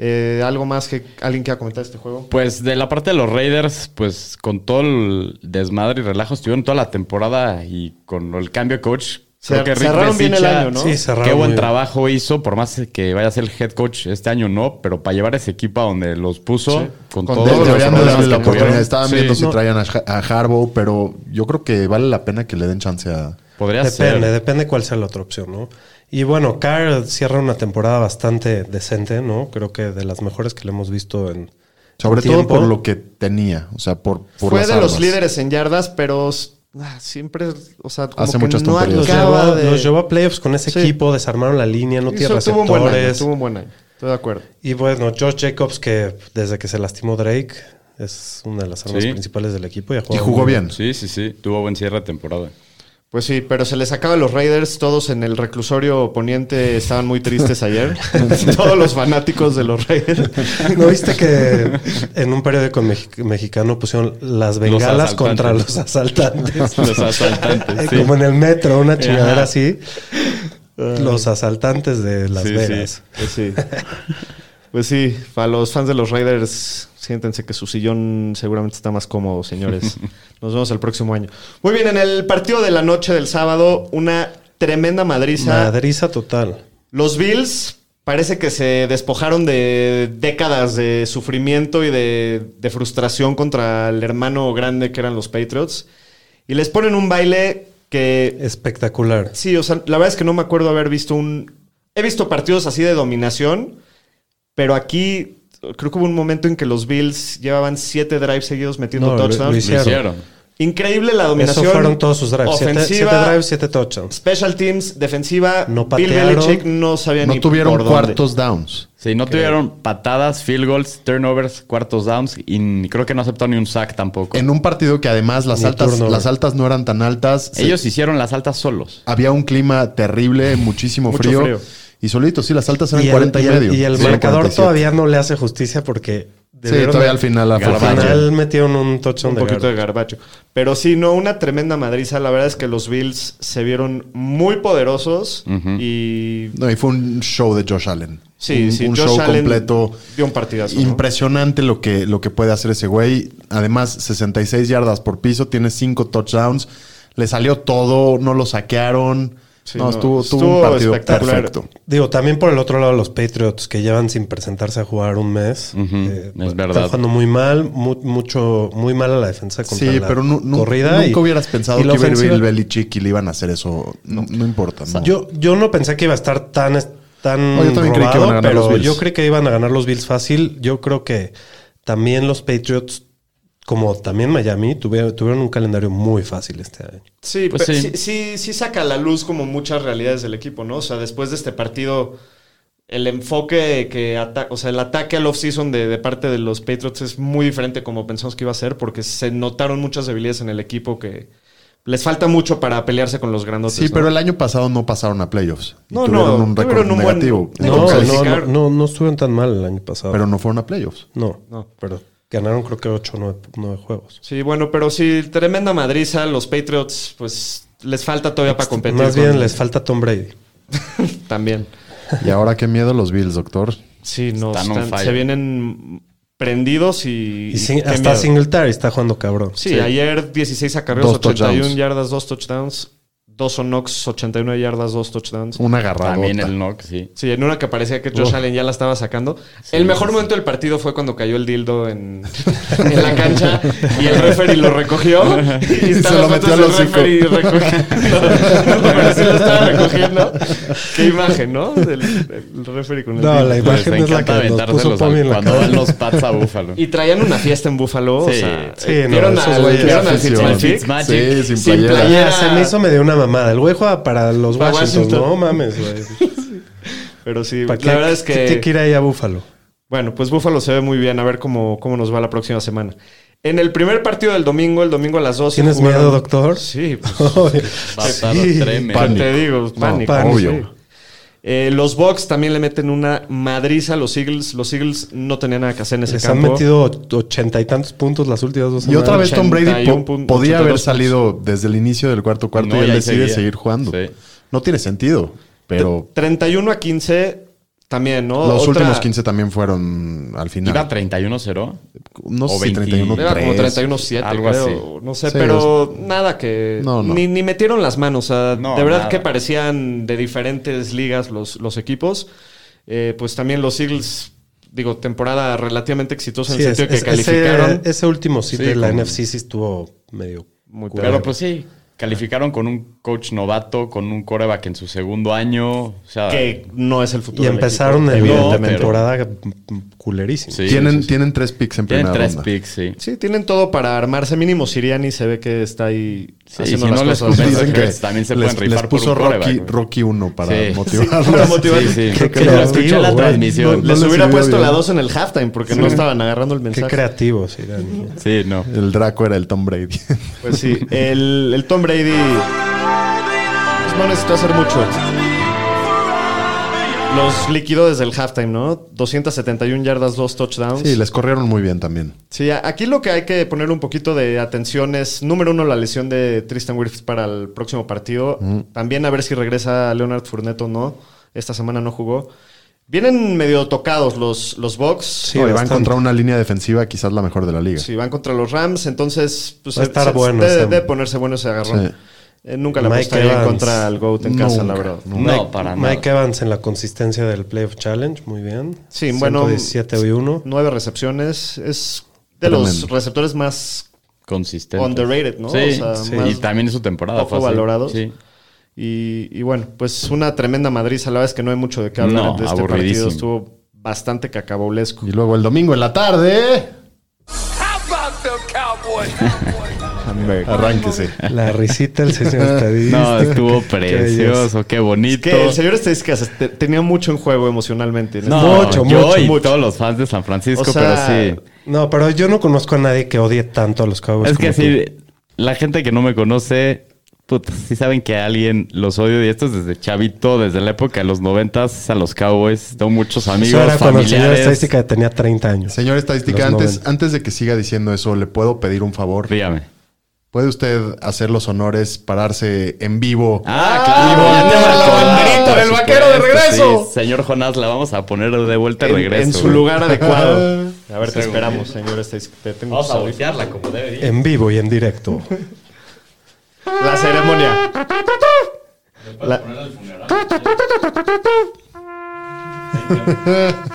[SPEAKER 2] Eh, ¿Algo más que alguien quiera comentar de este juego?
[SPEAKER 3] Pues de la parte de los Raiders, pues con todo el desmadre y relajo estuvieron toda la temporada y con el cambio de coach. Creo
[SPEAKER 2] Cer-
[SPEAKER 3] que Rick
[SPEAKER 2] cerraron bien el año, ¿no?
[SPEAKER 4] Sí, cerraron
[SPEAKER 3] Qué buen trabajo hizo, por más que vaya a ser el head coach este año no, pero para llevar ese equipo a donde los puso,
[SPEAKER 2] Sí.
[SPEAKER 3] con, los
[SPEAKER 5] deberían darle la oportunidad. Estaban
[SPEAKER 3] Sí,
[SPEAKER 5] viendo si traían a, Harbaugh, pero yo creo que vale la pena que le den chance a...
[SPEAKER 3] Podría
[SPEAKER 4] Depende,
[SPEAKER 3] ser.
[SPEAKER 4] depende cuál sea la otra opción, ¿no? Y bueno, Carr cierra una temporada bastante decente, ¿no? Creo que de las mejores que le hemos visto en.
[SPEAKER 5] Sobre
[SPEAKER 4] en
[SPEAKER 5] todo
[SPEAKER 4] tiempo.
[SPEAKER 5] por lo que tenía. O sea, por, por
[SPEAKER 2] Fue
[SPEAKER 5] las
[SPEAKER 2] de los líderes en yardas, pero ah, siempre, o sea, como
[SPEAKER 5] Hace
[SPEAKER 2] que
[SPEAKER 5] muchas
[SPEAKER 2] no acaba de-
[SPEAKER 4] los llevó a playoffs con ese
[SPEAKER 2] Sí.
[SPEAKER 4] equipo, desarmaron la línea, no tiene
[SPEAKER 2] Hizo- tuvo un buen año,
[SPEAKER 4] receptores.
[SPEAKER 2] tuvo un buen año. Estoy de acuerdo.
[SPEAKER 4] Y bueno, Josh Jacobs, que desde que se lastimó Drake, es una de las armas
[SPEAKER 3] Sí.
[SPEAKER 4] principales del equipo. Y, ha
[SPEAKER 5] Y
[SPEAKER 4] jugado
[SPEAKER 5] jugó
[SPEAKER 4] muy
[SPEAKER 5] bien.
[SPEAKER 3] Sí, sí, sí. Tuvo buen cierre de temporada.
[SPEAKER 2] Pues sí, pero se les acaba los Raiders. Todos en el reclusorio poniente estaban muy tristes ayer. Todos los fanáticos de los Raiders.
[SPEAKER 4] ¿No viste que en un periódico mexi- mexicano pusieron las bengalas contra los asaltantes?
[SPEAKER 3] Los asaltantes,
[SPEAKER 4] Eh,
[SPEAKER 3] sí.
[SPEAKER 4] Como en el metro, una chingadera
[SPEAKER 3] Ajá.
[SPEAKER 4] así. Los asaltantes de Las
[SPEAKER 3] Sí,
[SPEAKER 4] Vegas.
[SPEAKER 2] Pues sí. Pues sí, para los fans de los Raiders, siéntense que su sillón seguramente está más cómodo, señores. Nos vemos el próximo año. Muy bien, en el partido de la noche del sábado, una tremenda madriza.
[SPEAKER 4] Madriza total.
[SPEAKER 2] Los Bills parece que se despojaron de décadas de sufrimiento y de, de frustración contra el hermano grande que eran los Patriots. Y les ponen un baile que
[SPEAKER 4] Espectacular.
[SPEAKER 2] Sí, o sea, la verdad es que no me acuerdo haber visto un. He visto partidos así de dominación, pero aquí creo que hubo un momento en que los Bills llevaban siete drives seguidos metiendo
[SPEAKER 4] No, lo-
[SPEAKER 2] touchdown.
[SPEAKER 4] lo
[SPEAKER 3] Lo
[SPEAKER 4] hicieron.
[SPEAKER 3] hicieron.
[SPEAKER 2] Increíble la dominación.
[SPEAKER 4] Eso fueron todos sus drives. Siete,
[SPEAKER 2] Ofensiva,
[SPEAKER 4] siete drives, siete touchdowns.
[SPEAKER 2] special teams, defensiva.
[SPEAKER 4] No
[SPEAKER 2] Bill
[SPEAKER 4] patearon.
[SPEAKER 2] Belichick no sabía
[SPEAKER 5] No
[SPEAKER 2] ni
[SPEAKER 5] tuvieron
[SPEAKER 2] por dónde.
[SPEAKER 5] cuartos downs.
[SPEAKER 3] Sí, no tuvieron patadas, field goals, turnovers, cuartos downs y ni- creo que no aceptó ni un sack tampoco.
[SPEAKER 5] En un partido que además las
[SPEAKER 4] Ni
[SPEAKER 5] altas,
[SPEAKER 4] turnover.
[SPEAKER 5] las altas no eran tan altas. Se-
[SPEAKER 3] Ellos hicieron las altas solos.
[SPEAKER 5] había un clima terrible, muchísimo
[SPEAKER 2] Mucho
[SPEAKER 5] frío,
[SPEAKER 2] frío.
[SPEAKER 5] Y solitos, sí, las altas eran
[SPEAKER 4] Y el,
[SPEAKER 5] 40 y,
[SPEAKER 4] y el-
[SPEAKER 5] medio.
[SPEAKER 4] y el
[SPEAKER 5] Sí,
[SPEAKER 4] marcador
[SPEAKER 5] 47.
[SPEAKER 4] todavía no le hace justicia porque
[SPEAKER 5] Sí, todavía al final
[SPEAKER 4] al final metieron un touchdown
[SPEAKER 2] un
[SPEAKER 4] de
[SPEAKER 2] poquito de garbacho. Pero sí, no, una tremenda madriza. La verdad es que los Bills se vieron muy poderosos y
[SPEAKER 5] No, y fue un show de Josh Allen.
[SPEAKER 2] sí,
[SPEAKER 5] un,
[SPEAKER 2] sí,
[SPEAKER 5] un
[SPEAKER 2] Josh
[SPEAKER 5] show
[SPEAKER 2] Allen
[SPEAKER 5] completo.
[SPEAKER 2] dio un partidazo. ¿no?
[SPEAKER 5] Impresionante lo que, lo que puede hacer ese güey. Además, 66 yardas por piso, tiene 5 touchdowns. Le salió todo, no lo saquearon.
[SPEAKER 2] Sí,
[SPEAKER 5] no,
[SPEAKER 2] no,
[SPEAKER 5] estuvo, tuvo
[SPEAKER 2] estuvo
[SPEAKER 5] un partido
[SPEAKER 2] espectacular.
[SPEAKER 5] perfecto.
[SPEAKER 4] Digo, también por el otro lado, los Patriots que llevan sin presentarse a jugar un mes. Eh,
[SPEAKER 3] es verdad.
[SPEAKER 4] Están jugando muy mal, mu- mucho, muy mal a la defensa contra
[SPEAKER 5] Sí,
[SPEAKER 4] la
[SPEAKER 5] pero
[SPEAKER 4] corrida.
[SPEAKER 5] nunca
[SPEAKER 4] y-
[SPEAKER 5] hubieras pensado
[SPEAKER 4] y
[SPEAKER 5] que iba a Belichick y le iban a hacer eso. No, no importa. no.
[SPEAKER 4] Yo, yo no pensé que iba a estar tan, tan
[SPEAKER 5] No, yo también creí que
[SPEAKER 4] robado,
[SPEAKER 5] iban a ganar
[SPEAKER 4] pero
[SPEAKER 5] los Bills.
[SPEAKER 4] yo creí que iban a ganar los Bills fácil. Yo creo que también los Patriots, como también Miami, tuvieron, tuvieron un calendario muy fácil este año.
[SPEAKER 2] Sí,
[SPEAKER 3] Pues sí.
[SPEAKER 2] sí. sí, sí saca a la luz como muchas realidades del equipo, ¿no? O sea, después de este partido, el enfoque que ata- o sea, el ataque al offseason de, de parte de los Patriots es muy diferente como pensamos que iba a ser, porque se notaron muchas debilidades en el equipo que les falta mucho para pelearse con los grandotes.
[SPEAKER 5] Sí,
[SPEAKER 2] ¿no?
[SPEAKER 5] pero el año pasado no pasaron a playoffs. Y
[SPEAKER 2] No,
[SPEAKER 5] tuvieron
[SPEAKER 2] no,
[SPEAKER 5] un récord
[SPEAKER 2] tuvieron un buen-
[SPEAKER 5] negativo.
[SPEAKER 4] No, no, no, no estuvieron tan mal el año pasado.
[SPEAKER 5] Pero no fueron a playoffs.
[SPEAKER 4] no,
[SPEAKER 2] No.
[SPEAKER 4] pero ganaron creo que 8 o 9, juegos.
[SPEAKER 2] Sí, bueno, pero sí, tremenda madriza. Los Patriots, pues, les falta todavía para competir.
[SPEAKER 4] Más bien
[SPEAKER 2] con-
[SPEAKER 4] les falta Tom Brady.
[SPEAKER 2] También.
[SPEAKER 5] Y ahora qué miedo los Bills, doctor.
[SPEAKER 2] Sí, no,
[SPEAKER 3] Están
[SPEAKER 2] están- se vienen prendidos y...
[SPEAKER 4] Y sin- hasta
[SPEAKER 2] miedo.
[SPEAKER 4] Singletary está jugando cabrón.
[SPEAKER 2] Sí, ayer 16 acarreos,
[SPEAKER 5] Dos
[SPEAKER 2] 81
[SPEAKER 5] touchdowns.
[SPEAKER 2] yardas, dos touchdowns. Dos Onox, 89 yardas, dos touchdowns.
[SPEAKER 5] Una agarradota.
[SPEAKER 3] También el knock, sí.
[SPEAKER 2] Sí, en una que parecía que Josh Allen ya la estaba sacando. el mejor momento del partido fue cuando cayó el dildo en, en la cancha y el referee lo recogió. Y
[SPEAKER 5] se
[SPEAKER 2] están
[SPEAKER 5] lo metió al hocico.
[SPEAKER 2] referee recogiendo. pero sí lo estaba recogiendo. Qué imagen, ¿no? Del, del referee con el
[SPEAKER 4] No,
[SPEAKER 2] dildo.
[SPEAKER 4] la
[SPEAKER 3] Les
[SPEAKER 4] imagen es la que nos puso la
[SPEAKER 3] cuando
[SPEAKER 4] cara.
[SPEAKER 3] van los Pats a Búfalo.
[SPEAKER 2] Y traían una fiesta en Búfalo. o
[SPEAKER 3] Sí,
[SPEAKER 2] sea,
[SPEAKER 4] sí, no,
[SPEAKER 2] ¿vieron
[SPEAKER 4] güeyes-
[SPEAKER 2] ¿vieron al
[SPEAKER 5] afición.
[SPEAKER 2] Fitzmagic?
[SPEAKER 5] Sí, sin
[SPEAKER 2] Sin
[SPEAKER 5] playera.
[SPEAKER 4] se me hizo medio una mamada. El güey juega para los
[SPEAKER 2] Para
[SPEAKER 4] Washington.
[SPEAKER 2] Washington.
[SPEAKER 4] No mames, güey.
[SPEAKER 2] Pero sí,
[SPEAKER 4] ¿Para
[SPEAKER 2] la
[SPEAKER 4] qué-
[SPEAKER 2] verdad es
[SPEAKER 4] qué tiene que
[SPEAKER 2] que...
[SPEAKER 4] ir ahí a Búfalo?
[SPEAKER 2] Bueno, pues Búfalo se ve muy bien. A ver cómo, cómo nos va la próxima semana. En el primer partido del domingo, el domingo a las 12.
[SPEAKER 4] ¿Tienes
[SPEAKER 2] jugaron-
[SPEAKER 4] miedo, doctor?
[SPEAKER 2] Sí, pues,
[SPEAKER 3] Va a estar
[SPEAKER 4] Sí.
[SPEAKER 3] tremendo.
[SPEAKER 2] ¿qué te digo, pánico.
[SPEAKER 4] pánico.
[SPEAKER 2] sí. Eh, los Bucks también le meten una madriza a los Eagles. Los Eagles no tenían nada que hacer en ese
[SPEAKER 4] Les han
[SPEAKER 2] campo.
[SPEAKER 4] metido ochenta y tantos puntos las últimas dos
[SPEAKER 5] Y
[SPEAKER 4] semanas.
[SPEAKER 5] otra vez Tom Brady
[SPEAKER 2] 81
[SPEAKER 5] po-
[SPEAKER 2] pun-
[SPEAKER 5] podía
[SPEAKER 2] 82
[SPEAKER 5] haber
[SPEAKER 2] puntos.
[SPEAKER 5] salido desde el inicio del cuarto cuarto
[SPEAKER 3] No,
[SPEAKER 5] y él
[SPEAKER 3] y
[SPEAKER 5] decide
[SPEAKER 3] seguía.
[SPEAKER 5] seguir jugando.
[SPEAKER 3] Sí.
[SPEAKER 5] No tiene sentido, pero
[SPEAKER 2] 31 a 15 también, ¿no?
[SPEAKER 5] los
[SPEAKER 2] Otra-
[SPEAKER 5] últimos 15 también fueron al final.
[SPEAKER 3] Iba 31-0.
[SPEAKER 5] no
[SPEAKER 3] o
[SPEAKER 5] sé si
[SPEAKER 3] 20.
[SPEAKER 5] 31
[SPEAKER 2] Era como
[SPEAKER 5] 3.
[SPEAKER 2] 31-7,
[SPEAKER 3] algo
[SPEAKER 2] creo.
[SPEAKER 3] así.
[SPEAKER 2] No sé,
[SPEAKER 5] Sí,
[SPEAKER 2] pero nada que...
[SPEAKER 5] No, no.
[SPEAKER 2] Ni, ni metieron las manos. O sea,
[SPEAKER 3] No,
[SPEAKER 2] de verdad
[SPEAKER 3] nada.
[SPEAKER 2] que parecían de diferentes ligas los, los equipos. Eh, pues también los Eagles, digo, temporada relativamente exitosa en
[SPEAKER 4] Sí,
[SPEAKER 2] el
[SPEAKER 4] es-
[SPEAKER 2] sentido
[SPEAKER 4] es-
[SPEAKER 2] que calificaron.
[SPEAKER 4] Ese, ese último sí,
[SPEAKER 3] Sí,
[SPEAKER 4] de la
[SPEAKER 3] como-
[SPEAKER 4] NFC sí estuvo medio...
[SPEAKER 2] Muy.
[SPEAKER 3] Pero pues sí, calificaron con un coach novato, con un coreback en su segundo año. O sea,
[SPEAKER 2] que no es el futuro.
[SPEAKER 4] Y empezaron la
[SPEAKER 2] evidentemente.
[SPEAKER 4] temporada culerísima.
[SPEAKER 3] sí,
[SPEAKER 5] tienen,
[SPEAKER 3] sí, sí.
[SPEAKER 5] tienen tres picks en
[SPEAKER 3] Tienen
[SPEAKER 5] primera
[SPEAKER 3] tres
[SPEAKER 5] ronda.
[SPEAKER 3] picks, sí.
[SPEAKER 2] Sí, tienen todo para armarse. Mínimo Siriani se ve que está ahí
[SPEAKER 3] Sí,
[SPEAKER 2] haciendo
[SPEAKER 3] si
[SPEAKER 2] las
[SPEAKER 3] no les
[SPEAKER 2] cosas.
[SPEAKER 3] convence,
[SPEAKER 5] Dicen que
[SPEAKER 3] también se
[SPEAKER 5] les,
[SPEAKER 3] pueden rifar
[SPEAKER 5] les
[SPEAKER 3] por
[SPEAKER 5] puso
[SPEAKER 3] un quarterback,
[SPEAKER 5] Rocky. Rocky 1 para
[SPEAKER 3] Sí.
[SPEAKER 5] motivarlos.
[SPEAKER 2] Para motivar.
[SPEAKER 3] Sí, sí.
[SPEAKER 4] Qué
[SPEAKER 3] Lo escuché en la
[SPEAKER 4] creativo, güey.
[SPEAKER 3] transmisión.
[SPEAKER 5] No,
[SPEAKER 2] Les
[SPEAKER 5] les
[SPEAKER 2] hubiera puesto
[SPEAKER 5] bien.
[SPEAKER 2] la 2 en el halftime porque no estaban agarrando el
[SPEAKER 4] Qué
[SPEAKER 2] mensaje.
[SPEAKER 4] creativo, sí, Dani.
[SPEAKER 3] Sí, no.
[SPEAKER 5] El Draco era el Tom Brady.
[SPEAKER 2] Pues sí, el, el Tom Brady pues no necesitó hacer mucho. Los liquidó desde el halftime, ¿no? 271 yardas, dos touchdowns.
[SPEAKER 5] sí, les corrieron muy bien también.
[SPEAKER 2] Sí, aquí lo que hay que poner un poquito de atención es, número uno, la lesión de Tristan Wirfs para el próximo partido. También a ver si regresa Leonard Fournette o no. Esta semana no jugó. Vienen medio tocados los, los Bucks.
[SPEAKER 4] Sí,
[SPEAKER 5] van contra una línea defensiva quizás la mejor de la liga.
[SPEAKER 2] Sí, van contra los Rams, entonces pues,
[SPEAKER 4] Va a
[SPEAKER 2] se-
[SPEAKER 4] estar
[SPEAKER 2] se-
[SPEAKER 4] bueno
[SPEAKER 2] debe,
[SPEAKER 4] ese-
[SPEAKER 2] debe ponerse bueno ese agarrón.
[SPEAKER 5] Sí.
[SPEAKER 2] Eh, nunca le
[SPEAKER 4] Mike
[SPEAKER 2] apostaría
[SPEAKER 4] Evans.
[SPEAKER 2] contra al GOAT en casa, la
[SPEAKER 5] Nunca,
[SPEAKER 2] verdad.
[SPEAKER 3] No, para nada.
[SPEAKER 4] Mike Evans en la consistencia del Playoff Challenge, muy bien.
[SPEAKER 2] Sí, bueno,
[SPEAKER 4] 117 y 1.
[SPEAKER 2] Nueve recepciones. Es de
[SPEAKER 5] Tremendo.
[SPEAKER 2] los receptores más
[SPEAKER 3] Consistente.
[SPEAKER 2] underrated, ¿no?
[SPEAKER 3] Sí,
[SPEAKER 2] O sea,
[SPEAKER 3] sí.
[SPEAKER 2] más
[SPEAKER 3] y también es su temporada.
[SPEAKER 2] poco valorados.
[SPEAKER 3] Sí.
[SPEAKER 2] Y, y bueno, pues una tremenda madriza. La verdad es que no hay mucho de qué hablar
[SPEAKER 3] No,
[SPEAKER 2] de este
[SPEAKER 3] aburridísimo.
[SPEAKER 2] partido. Estuvo bastante cacabolesco.
[SPEAKER 5] Y luego el domingo en la tarde. Arránquese.
[SPEAKER 4] La risita del señor estadística.
[SPEAKER 3] No, estuvo precioso, qué bonito.
[SPEAKER 2] Que el señor estadísticas te- tenía mucho en juego emocionalmente. en
[SPEAKER 3] No,
[SPEAKER 4] Mucho,
[SPEAKER 3] yo
[SPEAKER 4] mucho,
[SPEAKER 3] y
[SPEAKER 4] mucho.
[SPEAKER 3] todos los fans de San Francisco,
[SPEAKER 2] O sea,
[SPEAKER 3] pero sí.
[SPEAKER 4] No, pero yo no conozco a nadie que odie tanto a los Cowboys.
[SPEAKER 3] Es que sí, la gente que no me conoce, puta, sí saben que a alguien los odio y esto es desde chavito, desde la época de los noventas a los Cowboys. Tengo muchos amigos,
[SPEAKER 4] Eso era cuando el señor estadística tenía 30 años.
[SPEAKER 5] Señor estadística, antes,
[SPEAKER 4] 90.
[SPEAKER 5] antes de que siga diciendo eso, ¿le puedo pedir un favor?
[SPEAKER 3] Dígame.
[SPEAKER 5] ¿Puede usted hacer los honores, pararse en vivo?
[SPEAKER 3] Ah,
[SPEAKER 5] Y
[SPEAKER 3] claro.
[SPEAKER 5] banderita
[SPEAKER 3] por
[SPEAKER 5] del vaquero de regreso.
[SPEAKER 3] sí. Señor Jonás, la vamos a poner de vuelta de
[SPEAKER 2] en,
[SPEAKER 3] regreso.
[SPEAKER 2] en su
[SPEAKER 3] güey.
[SPEAKER 2] lugar adecuado. A ver, te esperamos, señor estadística. Te tengo
[SPEAKER 3] Vamos a voltearla como debe ir.
[SPEAKER 4] En vivo y en directo.
[SPEAKER 2] La ceremonia. La-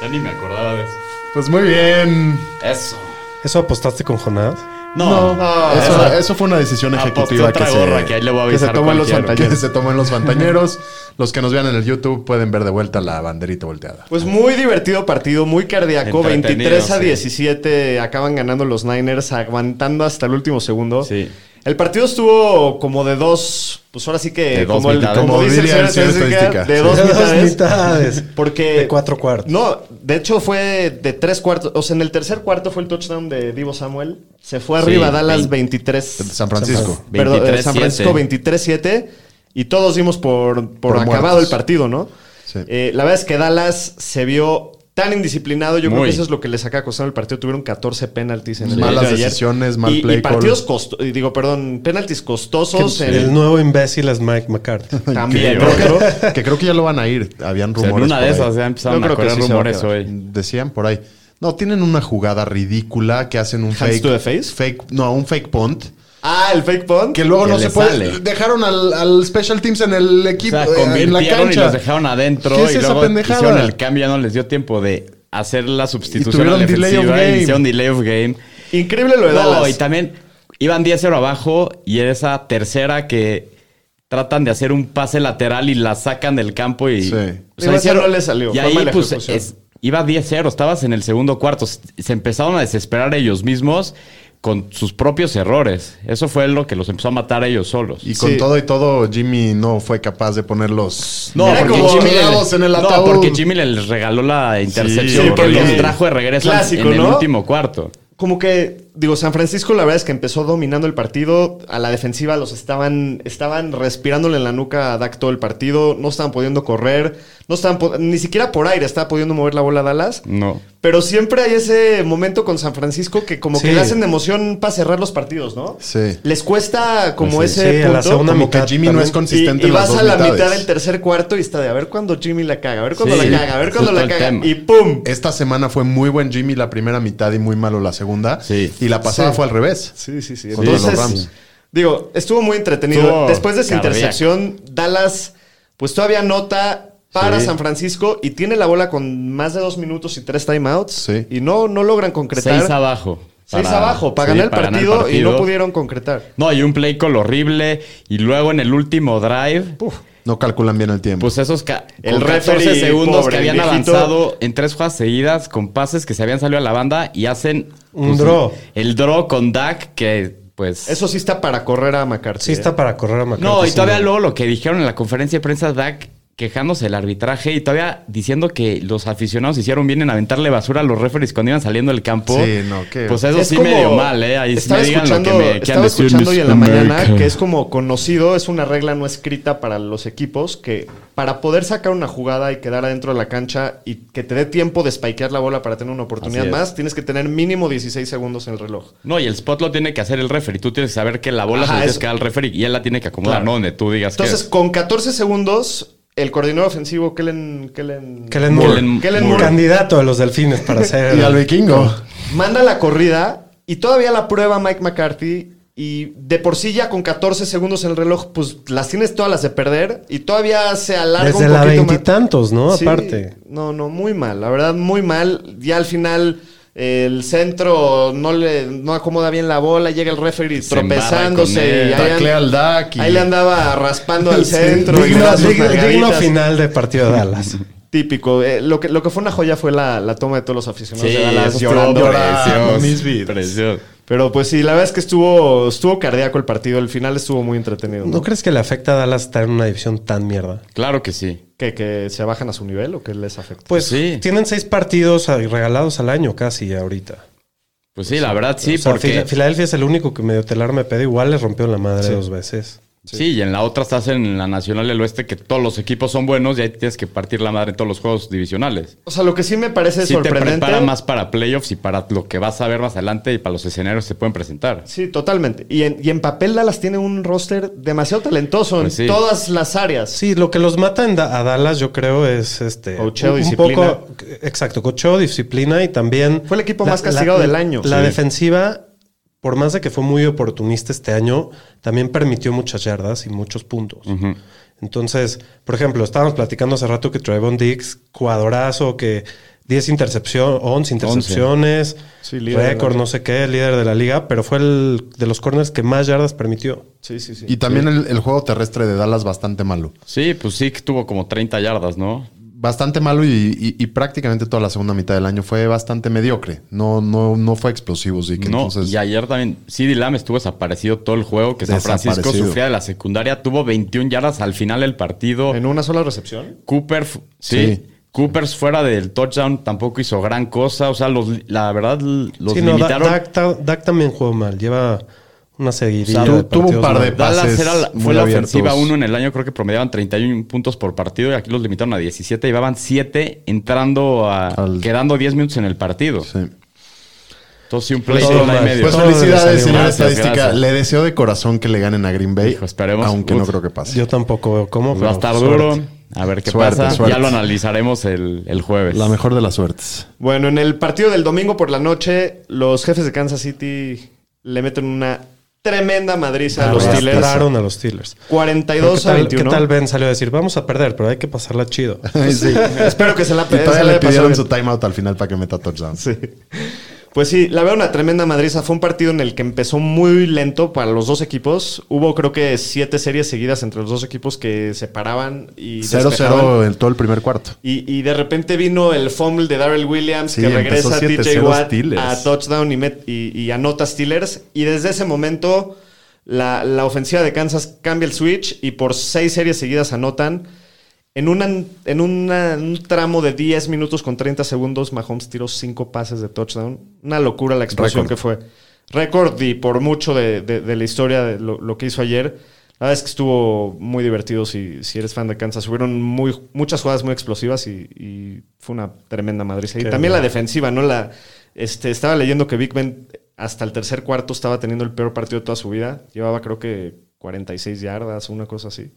[SPEAKER 3] Ya ni me acordaba de eso.
[SPEAKER 5] Pues muy bien.
[SPEAKER 3] Eso.
[SPEAKER 4] ¿Eso apostaste con Jonás?
[SPEAKER 3] No,
[SPEAKER 2] No,
[SPEAKER 5] Eso,
[SPEAKER 2] esa-
[SPEAKER 5] eso fue una decisión ejecutiva que se,
[SPEAKER 3] que ahí le voy a
[SPEAKER 2] que se en los
[SPEAKER 5] que se tomó en los Fantañeros. Los que nos vean en el YouTube pueden ver de vuelta la banderita volteada.
[SPEAKER 2] Pues muy divertido partido, muy cardíaco.
[SPEAKER 3] Entretenido,
[SPEAKER 2] 23 a
[SPEAKER 3] sí.
[SPEAKER 2] 17 acaban ganando los Niners, aguantando hasta el último segundo.
[SPEAKER 3] Sí.
[SPEAKER 2] El partido estuvo como de dos, pues ahora sí que,
[SPEAKER 3] De dos
[SPEAKER 2] como, el- como dice el
[SPEAKER 5] diría
[SPEAKER 2] señor
[SPEAKER 5] el señor
[SPEAKER 2] estadística, de dos
[SPEAKER 4] De dos
[SPEAKER 2] mitades.
[SPEAKER 4] mitades.
[SPEAKER 2] Porque.
[SPEAKER 4] De cuatro cuartos.
[SPEAKER 2] No, de hecho fue de tres cuartos. O sea, en el tercer cuarto fue el touchdown de Divo Samuel. Se fue
[SPEAKER 3] Sí,
[SPEAKER 2] arriba Dallas
[SPEAKER 3] 20.
[SPEAKER 2] 23.
[SPEAKER 5] San Francisco.
[SPEAKER 2] Perdón, eh, San
[SPEAKER 3] 23-7.
[SPEAKER 2] Francisco 23-7. Y todos dimos por, por,
[SPEAKER 5] Por
[SPEAKER 2] acabado
[SPEAKER 5] muertos.
[SPEAKER 2] el partido, ¿no?
[SPEAKER 5] Sí.
[SPEAKER 2] Eh, la verdad es que Dallas se vio tan indisciplinado. Yo creo que eso es lo que les acaba costando el partido. Tuvieron 14 penaltis en el
[SPEAKER 5] Malas
[SPEAKER 2] ayer.
[SPEAKER 5] decisiones, mal
[SPEAKER 2] y,
[SPEAKER 5] play
[SPEAKER 2] y partidos costosos. Digo, perdón, penaltis costosos. en
[SPEAKER 4] El nuevo imbécil es Mike McCarthy.
[SPEAKER 2] También,
[SPEAKER 5] Creo que, que creo que ya lo van a ir. Habían
[SPEAKER 3] O sea,
[SPEAKER 5] rumores.
[SPEAKER 3] en una de esas ya empezaron
[SPEAKER 2] Yo
[SPEAKER 3] a
[SPEAKER 2] creo que
[SPEAKER 3] correr
[SPEAKER 2] sí
[SPEAKER 3] rumores hoy.
[SPEAKER 5] Decían por ahí. No, tienen una jugada ridícula que hacen un
[SPEAKER 2] ¿Hands
[SPEAKER 5] fake.
[SPEAKER 2] to the face?
[SPEAKER 5] Fake, no, un fake punt.
[SPEAKER 2] Ah, el fake punt.
[SPEAKER 5] Que luego
[SPEAKER 3] Que
[SPEAKER 5] no se puede.
[SPEAKER 3] sale.
[SPEAKER 5] Dejaron al, al Special Teams en el
[SPEAKER 3] O
[SPEAKER 5] equipo,
[SPEAKER 3] sea,
[SPEAKER 5] eh, en la
[SPEAKER 3] convirtieron y
[SPEAKER 5] cancha.
[SPEAKER 3] los dejaron adentro.
[SPEAKER 5] ¿Qué es
[SPEAKER 3] y
[SPEAKER 5] esa
[SPEAKER 3] luego
[SPEAKER 5] pendejada?
[SPEAKER 3] hicieron el cambio, ya no les dio tiempo de hacer la sustitución
[SPEAKER 5] tuvieron
[SPEAKER 3] a la
[SPEAKER 5] delay of
[SPEAKER 3] defensiva y
[SPEAKER 5] game.
[SPEAKER 3] hicieron delay of game.
[SPEAKER 2] Increíble lo de
[SPEAKER 3] No,
[SPEAKER 2] Dallas.
[SPEAKER 3] y también iban 10-0 abajo y esa tercera que tratan de hacer un pase lateral y la sacan del campo y...
[SPEAKER 5] Sí.
[SPEAKER 2] Esa no le salió,
[SPEAKER 3] Y ahí pues es- iba 10-0, estabas en el segundo cuarto. Se empezaron a desesperar ellos mismos con sus propios errores. Eso fue lo que los empezó a matar a ellos solos.
[SPEAKER 5] Y con
[SPEAKER 2] Sí.
[SPEAKER 5] todo y todo, Jimmy no fue capaz de poner los.
[SPEAKER 3] No, porque
[SPEAKER 2] como
[SPEAKER 3] Jimmy, le,
[SPEAKER 5] en el
[SPEAKER 3] no, porque Jimmy les regaló la intercepción
[SPEAKER 5] Sí,
[SPEAKER 3] que
[SPEAKER 2] porque-
[SPEAKER 3] los trajo de regreso en-
[SPEAKER 2] Clásico,
[SPEAKER 3] en el
[SPEAKER 2] ¿no?
[SPEAKER 3] último cuarto.
[SPEAKER 2] Como que, digo, San Francisco la verdad es que empezó dominando el partido. A la defensiva los estaban, estaban respirándole en la nuca a Dak todo el partido. No estaban pudiendo correr. No estaban, ni siquiera por aire estaba pudiendo mover la bola a Dallas.
[SPEAKER 3] No.
[SPEAKER 2] Pero siempre hay ese momento con San Francisco que como que le hacen de emoción para cerrar los partidos, ¿no?
[SPEAKER 5] Sí.
[SPEAKER 2] Les cuesta como
[SPEAKER 4] Pues sí,
[SPEAKER 2] ese
[SPEAKER 4] sí, a la
[SPEAKER 2] punto.
[SPEAKER 4] segunda
[SPEAKER 5] Como que Jimmy no es consistente
[SPEAKER 2] y, y
[SPEAKER 5] en las
[SPEAKER 2] vas
[SPEAKER 5] dos
[SPEAKER 2] a la
[SPEAKER 5] mitades.
[SPEAKER 2] mitad del tercer cuarto y está de a ver cuándo Jimmy la caga, a ver cuándo
[SPEAKER 3] Sí,
[SPEAKER 2] la caga, a ver cuándo la caga.
[SPEAKER 3] tema.
[SPEAKER 2] Y ¡pum!
[SPEAKER 5] Esta semana fue muy buen Jimmy la primera mitad y muy malo la segunda.
[SPEAKER 3] Sí.
[SPEAKER 5] Y la pasada fue al revés.
[SPEAKER 2] Sí, sí, sí.
[SPEAKER 5] Contra
[SPEAKER 2] Entonces,
[SPEAKER 5] los Rams.
[SPEAKER 2] digo, estuvo muy entretenido.
[SPEAKER 3] Estuvo
[SPEAKER 2] Después de esa
[SPEAKER 3] cardíaco.
[SPEAKER 2] intercepción, Dallas, pues todavía nota para
[SPEAKER 5] Sí.
[SPEAKER 2] San Francisco y tiene la bola con más de dos minutos y tres timeouts.
[SPEAKER 5] Sí.
[SPEAKER 2] Y no, no logran concretar.
[SPEAKER 3] Seis abajo.
[SPEAKER 2] Seis abajo, para
[SPEAKER 3] sí,
[SPEAKER 2] ganar el
[SPEAKER 3] para
[SPEAKER 2] partido,
[SPEAKER 3] ganar el
[SPEAKER 2] y no pudieron concretar.
[SPEAKER 3] No, y un play call horrible. Y luego en el último drive,
[SPEAKER 5] No calculan bien el tiempo.
[SPEAKER 3] pues esos
[SPEAKER 2] El
[SPEAKER 3] con 14
[SPEAKER 2] referee,
[SPEAKER 3] segundos
[SPEAKER 2] pobre,
[SPEAKER 3] que habían avanzado en tres jugadas seguidas con pases que se habían salido a la banda y hacen pues,
[SPEAKER 4] Un draw.
[SPEAKER 3] El draw con Dak que pues
[SPEAKER 2] Eso sí está para correr a McCarthy.
[SPEAKER 4] Sí
[SPEAKER 2] ¿eh?
[SPEAKER 4] está para correr a McCarthy.
[SPEAKER 3] No, y todavía luego lo que dijeron en la conferencia de prensa Dak quejándose del arbitraje y todavía diciendo que los aficionados hicieron bien en aventarle basura a los referees cuando iban saliendo del campo.
[SPEAKER 5] Sí, no, qué-
[SPEAKER 3] Pues eso
[SPEAKER 2] Es
[SPEAKER 3] sí
[SPEAKER 2] como-
[SPEAKER 3] medio mal, ¿eh? Ahí sí
[SPEAKER 2] estaba
[SPEAKER 3] me digan lo
[SPEAKER 2] escuchando,
[SPEAKER 3] que me
[SPEAKER 2] estaba escuchando hoy en la mañana que es como conocido, es una regla no escrita para los equipos que para poder sacar una jugada y quedar adentro de la cancha y que te dé tiempo de spikear la bola para tener una oportunidad
[SPEAKER 3] es.
[SPEAKER 2] más, tienes que tener mínimo 16 segundos en el reloj.
[SPEAKER 3] No, y el spot lo tiene que hacer el referee. Tú tienes que saber que la bola
[SPEAKER 2] Ajá,
[SPEAKER 3] se
[SPEAKER 2] eso.
[SPEAKER 3] que al referee y él la tiene que acomodar,
[SPEAKER 2] Claro.
[SPEAKER 3] ¿no? Donde tú digas
[SPEAKER 2] Entonces,
[SPEAKER 3] que...
[SPEAKER 2] con 14 segundos, el coordinador ofensivo Kellen, Kellen,
[SPEAKER 4] Kellen Moore.
[SPEAKER 3] Kellen
[SPEAKER 2] Kellen Moore
[SPEAKER 4] candidato de los delfines para ser.
[SPEAKER 5] y al vikingo.
[SPEAKER 2] manda la corrida y todavía la prueba Mike McCarthy. Y de por sí ya con 14 segundos en el reloj, pues las tienes todas las de perder y todavía se alarga
[SPEAKER 4] Desde
[SPEAKER 2] un
[SPEAKER 4] la
[SPEAKER 2] poquito más.
[SPEAKER 4] veintitantos, ¿no?
[SPEAKER 2] Sí,
[SPEAKER 4] Aparte.
[SPEAKER 2] No, no, muy mal. La verdad, muy mal. Ya al final el centro no le no acomoda bien la bola, llega el referee
[SPEAKER 3] Se
[SPEAKER 2] tropezándose
[SPEAKER 3] él.
[SPEAKER 2] y ahí,
[SPEAKER 5] Taclea al Dak y-
[SPEAKER 2] ahí le andaba raspando al centro.
[SPEAKER 4] Digno, digno- final de partido de Dallas.
[SPEAKER 2] Típico. Eh, lo, que, lo que fue una joya fue la, la toma de todos los aficionados
[SPEAKER 3] Sí,
[SPEAKER 2] de Dallas llorando.
[SPEAKER 5] llorando,
[SPEAKER 3] precioso,
[SPEAKER 5] mis vidas.
[SPEAKER 3] precioso.
[SPEAKER 2] Pero pues sí, la verdad es que estuvo, estuvo cardíaco el partido. El final estuvo muy entretenido. ¿no?
[SPEAKER 4] ¿No crees que le afecta a Dallas estar en una división tan mierda?
[SPEAKER 3] Claro que sí.
[SPEAKER 2] ¿Que, ¿Que se bajan a su nivel o que les afecta?
[SPEAKER 4] Pues
[SPEAKER 3] Sí.
[SPEAKER 4] tienen seis partidos regalados al año casi ahorita.
[SPEAKER 3] Pues sí, la verdad sí,
[SPEAKER 4] O sea,
[SPEAKER 3] porque...
[SPEAKER 4] Fila- Filadelfia es el único que medio telar me pedo. Igual les rompió la madre dos veces.
[SPEAKER 3] Sí. y en la otra estás en la Nacional del Oeste que todos los equipos son buenos y ahí tienes que partir la madre en todos los juegos divisionales.
[SPEAKER 2] O sea, lo que sí me parece
[SPEAKER 3] Sí te
[SPEAKER 2] sorprendente.
[SPEAKER 3] prepara más para playoffs y para lo que vas a ver más adelante y para los escenarios que se pueden presentar.
[SPEAKER 2] Sí, totalmente. Y en, y en papel Dallas tiene un roster demasiado talentoso
[SPEAKER 3] Pues
[SPEAKER 2] en
[SPEAKER 3] sí.
[SPEAKER 2] todas las áreas.
[SPEAKER 4] Sí, lo que los mata en Da- a Dallas, yo creo, es este.
[SPEAKER 2] Cocheo,
[SPEAKER 4] un- un
[SPEAKER 2] disciplina.
[SPEAKER 4] poco- exacto, cocheo, disciplina y también.
[SPEAKER 2] Fue el equipo más castigado del año.
[SPEAKER 4] La
[SPEAKER 2] Sí.
[SPEAKER 4] defensiva, por más de que fue muy oportunista este año, también permitió muchas yardas y muchos puntos. Entonces, por ejemplo, estábamos platicando hace rato que Trayvon Diggs, jugadorazo, que 10 intercepciones, 11 intercepciones,
[SPEAKER 2] Sí,
[SPEAKER 4] récord, no sé qué, líder de la liga, pero fue el de los corners que más yardas permitió.
[SPEAKER 2] Sí, sí, sí.
[SPEAKER 5] Y también el, el juego terrestre de Dallas bastante malo.
[SPEAKER 3] Sí, pues sí que tuvo como 30 yardas, ¿no?
[SPEAKER 5] Bastante malo y, y- y prácticamente toda la segunda mitad del año fue bastante mediocre. No, no, no fue explosivo, sí que
[SPEAKER 3] no,
[SPEAKER 5] entonces.
[SPEAKER 3] y ayer también CD Lamb estuvo desaparecido todo el juego, que San Francisco sufría de la secundaria, tuvo 21 yardas al final del partido.
[SPEAKER 2] En una sola recepción.
[SPEAKER 3] Cooper, sí,
[SPEAKER 5] Sí.
[SPEAKER 3] Cooper fuera del touchdown tampoco hizo gran cosa, o sea, los, la verdad los
[SPEAKER 4] sí, no,
[SPEAKER 3] limitaron.
[SPEAKER 4] Dak, ta- Dak también jugó mal. Lleva una seguidilla.
[SPEAKER 3] O sea,
[SPEAKER 4] de
[SPEAKER 5] tu- tuvo un par de pases
[SPEAKER 3] Dallas era la-
[SPEAKER 5] muy
[SPEAKER 3] fue la
[SPEAKER 5] abiertos.
[SPEAKER 3] ofensiva uno en el año, creo que promediaban 31 puntos por partido y aquí los limitaron a 17, llevaban 7 entrando a
[SPEAKER 5] Al-
[SPEAKER 3] quedando 10 minutos en el partido.
[SPEAKER 5] Sí.
[SPEAKER 3] Entonces sí un
[SPEAKER 4] Pues
[SPEAKER 3] play
[SPEAKER 4] todo
[SPEAKER 3] y medio.
[SPEAKER 5] Pues felicidades,
[SPEAKER 4] salió
[SPEAKER 5] señor
[SPEAKER 3] mal.
[SPEAKER 5] estadística.
[SPEAKER 3] Gracias.
[SPEAKER 5] Le deseo de corazón que le ganen a Green Bay.
[SPEAKER 3] Hijo, esperemos.
[SPEAKER 5] Aunque no creo que pase.
[SPEAKER 4] Yo tampoco veo cómo.
[SPEAKER 3] Pues va a estar
[SPEAKER 4] suerte.
[SPEAKER 3] duro. A ver qué
[SPEAKER 5] Suerte,
[SPEAKER 3] pasa.
[SPEAKER 5] suerte.
[SPEAKER 3] Ya lo analizaremos el, el jueves.
[SPEAKER 5] La mejor de las suertes.
[SPEAKER 2] Bueno, en el partido del domingo por la noche, los jefes de Kansas City le meten una tremenda madriza a los Steelers.
[SPEAKER 4] A los Steelers.
[SPEAKER 2] 42
[SPEAKER 4] ¿Qué
[SPEAKER 2] a
[SPEAKER 4] tal,
[SPEAKER 2] 21.
[SPEAKER 4] ¿Qué tal Ben salió a decir? Vamos a perder, pero hay que pasarla chido.
[SPEAKER 5] Sí.
[SPEAKER 2] Espero que se la
[SPEAKER 5] Y todavía
[SPEAKER 2] se la
[SPEAKER 5] le pidieron su timeout al final para que meta touchdown.
[SPEAKER 2] Sí. Pues sí, la veo una tremenda madriza. Fue un partido en el que empezó muy lento para los dos equipos. Hubo creo que siete series seguidas entre los dos equipos que se paraban y despejaban.
[SPEAKER 5] 0-0 en todo el primer cuarto.
[SPEAKER 2] Y, y de repente vino el fumble de Darrell Williams
[SPEAKER 5] Sí,
[SPEAKER 2] que regresa a
[SPEAKER 5] 7-0
[SPEAKER 2] TJ Watt
[SPEAKER 5] Steelers.
[SPEAKER 2] a touchdown y, met- y- y anota Steelers. Y desde ese momento la, la ofensiva de Kansas cambia el switch y por seis series seguidas anotan. En, una, en una- un tramo de 10 minutos con 30 segundos, Mahomes tiró cinco pases de touchdown. Una locura la explosión que fue. Récord y por mucho de, de- de la historia de lo, lo que hizo ayer. La verdad es que estuvo muy divertido si, si eres fan de Kansas. Hubieron muy, muchas jugadas muy explosivas y, y fue una tremenda madriza. Y también la defensiva, ¿no? La, este, estaba leyendo que Big Ben hasta el tercer cuarto estaba teniendo el peor partido de toda su vida. Llevaba creo que 46 yardas, una cosa así.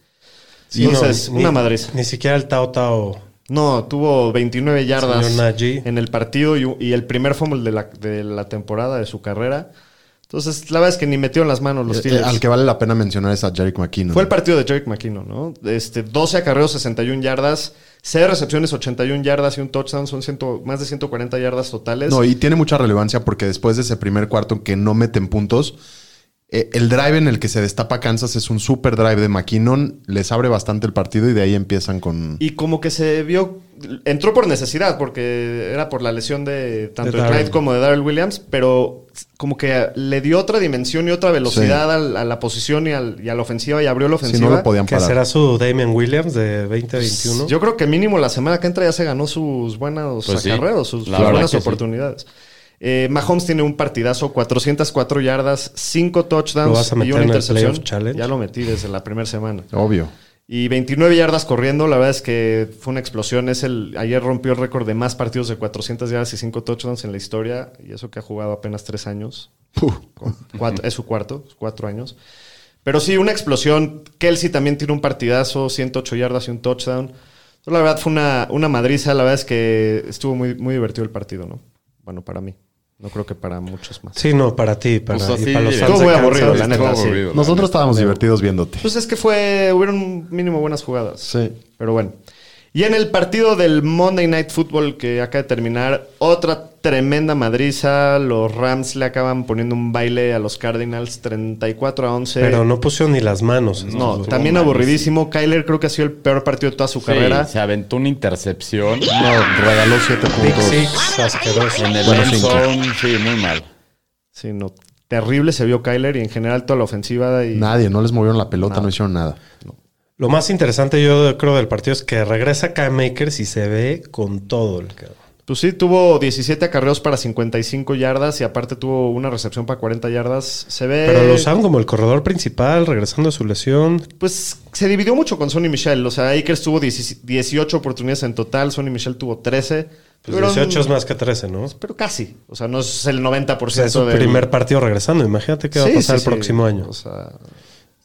[SPEAKER 4] Sí,
[SPEAKER 2] Entonces,
[SPEAKER 4] no,
[SPEAKER 2] una
[SPEAKER 4] ni-
[SPEAKER 2] madriza.
[SPEAKER 4] Ni siquiera el Tao Tao.
[SPEAKER 2] No, tuvo 29 yardas en el partido y, y el primer fumble de la, de la temporada de su carrera. Entonces, la verdad es que ni metieron las manos los
[SPEAKER 5] Eh,
[SPEAKER 2] Steelers.
[SPEAKER 5] al que vale la pena mencionar es a Jerick McKinnon.
[SPEAKER 2] Fue el partido de Jerick McKinnon, ¿no? Este, 12 acarreos, 61 yardas, 6 recepciones, 81 yardas y un touchdown. Son ciento- más de 140 yardas totales.
[SPEAKER 5] No, y tiene mucha relevancia porque después de ese primer cuarto que no meten puntos, eh, el drive en el que se destapa Kansas es un super drive de McKinnon, les abre bastante el partido y de ahí empiezan con...
[SPEAKER 2] Y como que se vio, entró por necesidad, porque era por la lesión de tanto
[SPEAKER 4] De
[SPEAKER 2] de. Clyde como de Darrell Williams, pero como que le dio otra dimensión y otra velocidad a, la posición y, al- y a la ofensiva y abrió la
[SPEAKER 5] Si
[SPEAKER 2] ofensiva.
[SPEAKER 5] no lo podían
[SPEAKER 4] Que será su Damian Williams de 2021.
[SPEAKER 2] Yo creo que mínimo la semana que entra ya se ganó sus buenos
[SPEAKER 3] Pues sí,
[SPEAKER 2] acarreos, sus, buenas
[SPEAKER 3] sí.
[SPEAKER 2] Eh, Mahomes tiene un partidazo, 404 yardas, 5
[SPEAKER 4] ¿Lo
[SPEAKER 2] touchdowns
[SPEAKER 4] vas a
[SPEAKER 2] y una intercepción. Ya lo metí desde la primera semana.
[SPEAKER 5] Obvio.
[SPEAKER 2] Y 29 yardas corriendo, la verdad es que fue una explosión. Es el, ayer rompió el récord de más partidos de 400 yardas y 5 touchdowns en la historia. Y eso que ha jugado apenas 3 años. Cuatro- es su cuarto, 4 años. Pero sí, una explosión. Kelsey también tiene un partidazo, 108 yardas y un touchdown. La verdad fue una, una madriza. La verdad es que estuvo muy, muy divertido el partido, ¿no? Bueno, para mí. No creo que para muchos más.
[SPEAKER 4] Sí, no, para ti, para,
[SPEAKER 3] Pues así,
[SPEAKER 4] y para los
[SPEAKER 3] estuvo
[SPEAKER 2] muy aburrido, la neta, sí.
[SPEAKER 3] aburrido,
[SPEAKER 5] Nosotros estábamos divertidos viéndote.
[SPEAKER 2] Pues es que fue, hubieron mínimo buenas jugadas.
[SPEAKER 5] Sí.
[SPEAKER 2] Pero bueno. Y en el partido del Monday Night Football que acaba de terminar, otra tremenda madriza. Los Rams le acaban poniendo un baile a los Cardinals 34 a 11.
[SPEAKER 4] Pero no pusieron ni las manos.
[SPEAKER 2] No, también aburridísimo. Kyler creo que ha sido el peor partido de toda su
[SPEAKER 3] Sí,
[SPEAKER 2] carrera.
[SPEAKER 3] se aventó una intercepción
[SPEAKER 5] No, regaló siete
[SPEAKER 4] Big
[SPEAKER 5] puntos.
[SPEAKER 4] Six, asqueroso.
[SPEAKER 3] en el
[SPEAKER 5] Bueno,
[SPEAKER 3] zone. Sí, muy mal.
[SPEAKER 2] Sí, no. terrible se vio Kyler y en general toda la ofensiva. Y,
[SPEAKER 5] Nadie, no les movieron la pelota, no hicieron nada.
[SPEAKER 4] Lo más interesante yo creo del partido es que regresa Cam Makers y se ve con todo el cabrón.
[SPEAKER 2] Pues sí, tuvo 17 acarreos para 55 yardas y aparte tuvo una recepción para 40 yardas. Se ve.
[SPEAKER 4] Pero lo usaron como el corredor principal, regresando a su lesión.
[SPEAKER 2] Pues se dividió mucho con Sonny Michel. O sea, Akers tuvo 10 18 oportunidades en total, Sonny Michel tuvo 13.
[SPEAKER 4] Pues
[SPEAKER 2] Pero-
[SPEAKER 4] 18 es más que 13, ¿no?
[SPEAKER 2] Pero casi. O sea, no es el 90%
[SPEAKER 4] O sea, es su
[SPEAKER 2] del-
[SPEAKER 4] primer partido regresando. Imagínate qué va a pasar
[SPEAKER 2] sí,
[SPEAKER 4] el
[SPEAKER 2] sí.
[SPEAKER 4] próximo año.
[SPEAKER 2] O sea,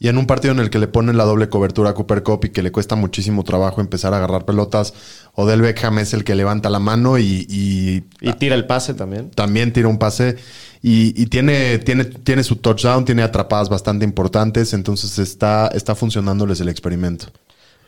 [SPEAKER 5] Y en un partido en el que le ponen la doble cobertura a Cooper Cup y que le cuesta muchísimo trabajo empezar a agarrar pelotas, Odell Beckham es el que levanta la mano y, y
[SPEAKER 2] y tira el pase también.
[SPEAKER 5] también tira un pase y, y tiene, tiene, tiene su touchdown, tiene atrapadas bastante importantes, entonces está, está funcionándoles el experimento.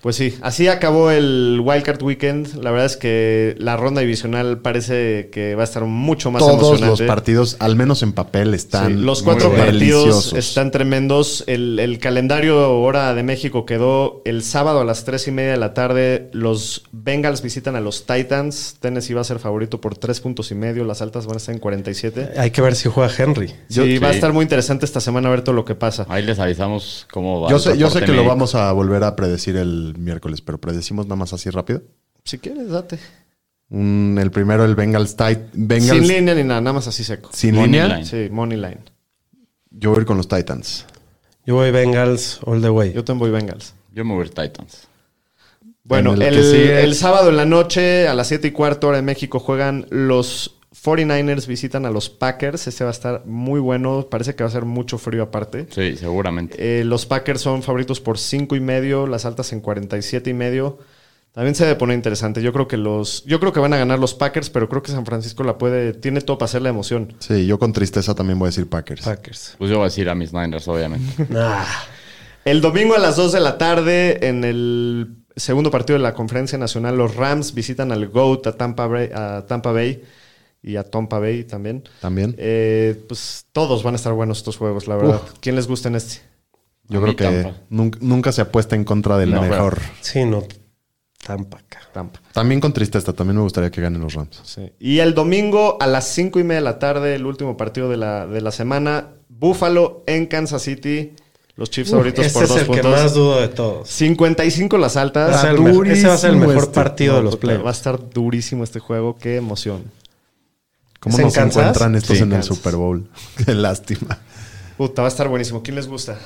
[SPEAKER 2] Pues sí, así acabó el Wildcard Weekend. La verdad es que la ronda divisional parece que va a estar mucho más
[SPEAKER 5] Todos los
[SPEAKER 2] emocionante.
[SPEAKER 5] partidos, al menos en papel, están
[SPEAKER 2] Sí, los
[SPEAKER 5] muy
[SPEAKER 2] cuatro partidos
[SPEAKER 5] deliciosos.
[SPEAKER 2] están tremendos. El, el calendario hora de México quedó el sábado a las tres y media de la tarde. Los Bengals visitan a los Titans. Tennessee va a ser favorito por tres puntos y medio. Las altas van a estar en 47.
[SPEAKER 4] Hay que ver si juega Henry.
[SPEAKER 2] Sí, va a estar muy interesante esta semana a ver todo lo que pasa.
[SPEAKER 3] Ahí les avisamos cómo va.
[SPEAKER 5] Yo sé, yo sé que lo vamos a volver a predecir el miércoles, pero predecimos nada más así rápido.
[SPEAKER 2] Si quieres, date.
[SPEAKER 5] Un- el primero, el Bengals, Bengals
[SPEAKER 2] Sin línea ni nada, nada más así seco.
[SPEAKER 5] sin
[SPEAKER 3] Money
[SPEAKER 5] línea.
[SPEAKER 3] line.
[SPEAKER 2] Sí, money line.
[SPEAKER 5] Yo voy a ir con los Titans.
[SPEAKER 4] Yo voy Bengals all the way.
[SPEAKER 2] Yo también voy Bengals.
[SPEAKER 3] Yo me voy a ir Titans.
[SPEAKER 2] Bueno,
[SPEAKER 5] En
[SPEAKER 2] el,
[SPEAKER 5] el
[SPEAKER 2] sábado en la noche, a las 7 y cuarto hora de México, juegan los 49ers, visitan a los Packers. Este va a estar muy bueno. Parece que va a ser mucho frío aparte.
[SPEAKER 3] Sí, seguramente.
[SPEAKER 2] Eh, los Packers son favoritos por 5 y medio, las altas en 47 y medio. También se debe poner interesante. Yo creo que los, yo creo que van a ganar los Packers, pero creo que San Francisco la puede, tiene todo para hacer la emoción.
[SPEAKER 5] Sí, yo con tristeza también voy a decir Packers.
[SPEAKER 4] Packers.
[SPEAKER 3] Pues yo voy a decir a mis Niners, obviamente.
[SPEAKER 4] Ah,
[SPEAKER 2] El domingo a las 2 de la tarde, en el segundo partido de la Conferencia Nacional, los Rams visitan al GOAT a Tampa Bay, a Tampa Bay y a Tampa Bay también.
[SPEAKER 5] También.
[SPEAKER 2] Eh, pues todos van a estar buenos estos juegos, la verdad. ¿Quién les gusta en este?
[SPEAKER 5] Yo
[SPEAKER 3] A
[SPEAKER 5] creo que
[SPEAKER 3] Tampa.
[SPEAKER 5] nunca, nunca se apuesta en contra del
[SPEAKER 3] No,
[SPEAKER 5] mejor.
[SPEAKER 4] sí, no. Tampa acá.
[SPEAKER 2] Tampa.
[SPEAKER 5] También con tristeza, también me gustaría que ganen los Rams.
[SPEAKER 2] Sí. Y el domingo a las 5 y media de la tarde, el último partido de la, de la semana, Buffalo en Kansas City. Los Chiefs favoritos
[SPEAKER 4] Ese
[SPEAKER 2] por
[SPEAKER 4] es
[SPEAKER 2] dos
[SPEAKER 4] el que más dudo de todos.
[SPEAKER 2] 55 las altas.
[SPEAKER 4] ese va a ser el mejor
[SPEAKER 5] este.
[SPEAKER 4] partido de
[SPEAKER 2] No,
[SPEAKER 4] los
[SPEAKER 2] puta, Va a
[SPEAKER 4] playoffs.
[SPEAKER 2] estar durísimo este juego. Qué emoción.
[SPEAKER 5] ¿Cómo
[SPEAKER 4] ¿Es en
[SPEAKER 5] nos
[SPEAKER 4] Kansas?
[SPEAKER 5] encuentran estos
[SPEAKER 2] Sí,
[SPEAKER 5] en el. Super Bowl? Qué lástima.
[SPEAKER 2] Puta, va a estar buenísimo. ¿Quién les gusta?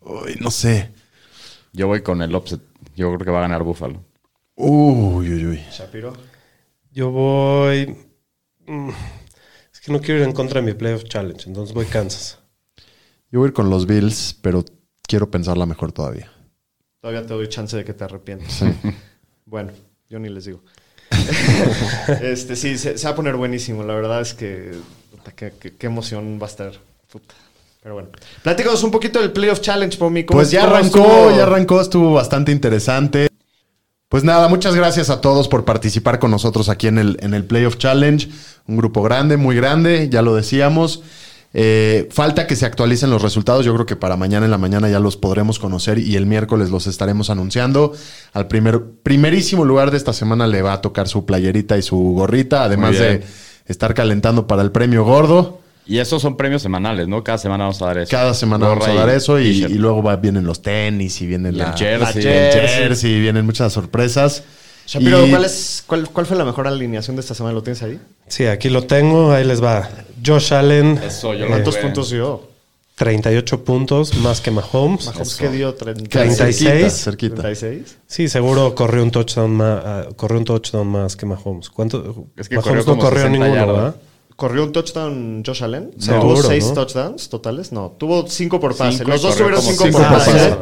[SPEAKER 5] Uy, no sé.
[SPEAKER 3] Yo voy con el upset. Yo creo que va a ganar Buffalo.
[SPEAKER 5] Uy, uy, uy.
[SPEAKER 2] Shapiro.
[SPEAKER 4] Yo voy. mm, Es que no quiero ir en contra de mi Playoff Challenge, entonces voy Kansas.
[SPEAKER 5] Yo voy a ir con los Bills, pero quiero pensarla mejor todavía.
[SPEAKER 2] Todavía te doy chance de que te arrepientas. Bueno, yo ni les digo. este, sí, se, se va a poner buenísimo. La verdad es que qué, emoción va a estar. Puta. Pero bueno. Platícanos un poquito del Playoff Challenge, Pomi. ¿Cómo-
[SPEAKER 5] Pues ya arrancó,
[SPEAKER 2] estuvo?
[SPEAKER 5] ya arrancó, estuvo bastante interesante. Pues nada, muchas gracias a todos por participar con nosotros aquí en el, en el Playoff Challenge. Un grupo grande, muy grande, ya lo decíamos. Eh, falta que se actualicen los resultados. Yo creo que para mañana en la mañana ya los podremos conocer y el miércoles los estaremos anunciando. Al primer, primerísimo lugar de esta semana le va a tocar su playerita y su gorrita, además de estar calentando para el premio gordo.
[SPEAKER 3] Y esos son premios semanales, ¿no? Cada semana vamos a dar eso.
[SPEAKER 5] Cada semana
[SPEAKER 3] Gorra
[SPEAKER 5] vamos a dar eso y, luego va- vienen los tenis y viene
[SPEAKER 3] Y
[SPEAKER 5] la,
[SPEAKER 3] el jersey.
[SPEAKER 5] la el jersey, vienen muchas sorpresas.
[SPEAKER 2] Shapiro,
[SPEAKER 5] Y-
[SPEAKER 2] ¿cuál, es, cuál, ¿cuál fue la mejor alineación de esta semana? ¿Lo tienes ahí?
[SPEAKER 4] Sí, aquí lo tengo, ahí les va. Josh Allen,
[SPEAKER 3] Eso, yo lo
[SPEAKER 2] ¿Cuántos puntos dio?
[SPEAKER 4] 38 puntos, más que Mahomes.
[SPEAKER 2] Mahomes, ¿qué dio? 30,
[SPEAKER 4] 36.
[SPEAKER 5] Cerquita, cerquita.
[SPEAKER 2] 36.
[SPEAKER 4] Sí, seguro corrió un touchdown más, ah, corrió un touchdown más que Mahomes. ¿Cuánto?
[SPEAKER 3] Es que
[SPEAKER 4] Mahomes
[SPEAKER 3] corrió
[SPEAKER 4] no corrió
[SPEAKER 3] 60
[SPEAKER 4] ninguno,
[SPEAKER 3] yardas.
[SPEAKER 4] ¿verdad?
[SPEAKER 2] ¿Corrió un touchdown Josh Allen? O sea,
[SPEAKER 4] Seguro,
[SPEAKER 2] ¿Tuvo seis
[SPEAKER 4] ¿no?
[SPEAKER 2] touchdowns totales? No, tuvo cinco por pase.
[SPEAKER 3] Cinco
[SPEAKER 2] Los dos tuvieron cinco,
[SPEAKER 3] cinco
[SPEAKER 2] por pase.
[SPEAKER 4] pase.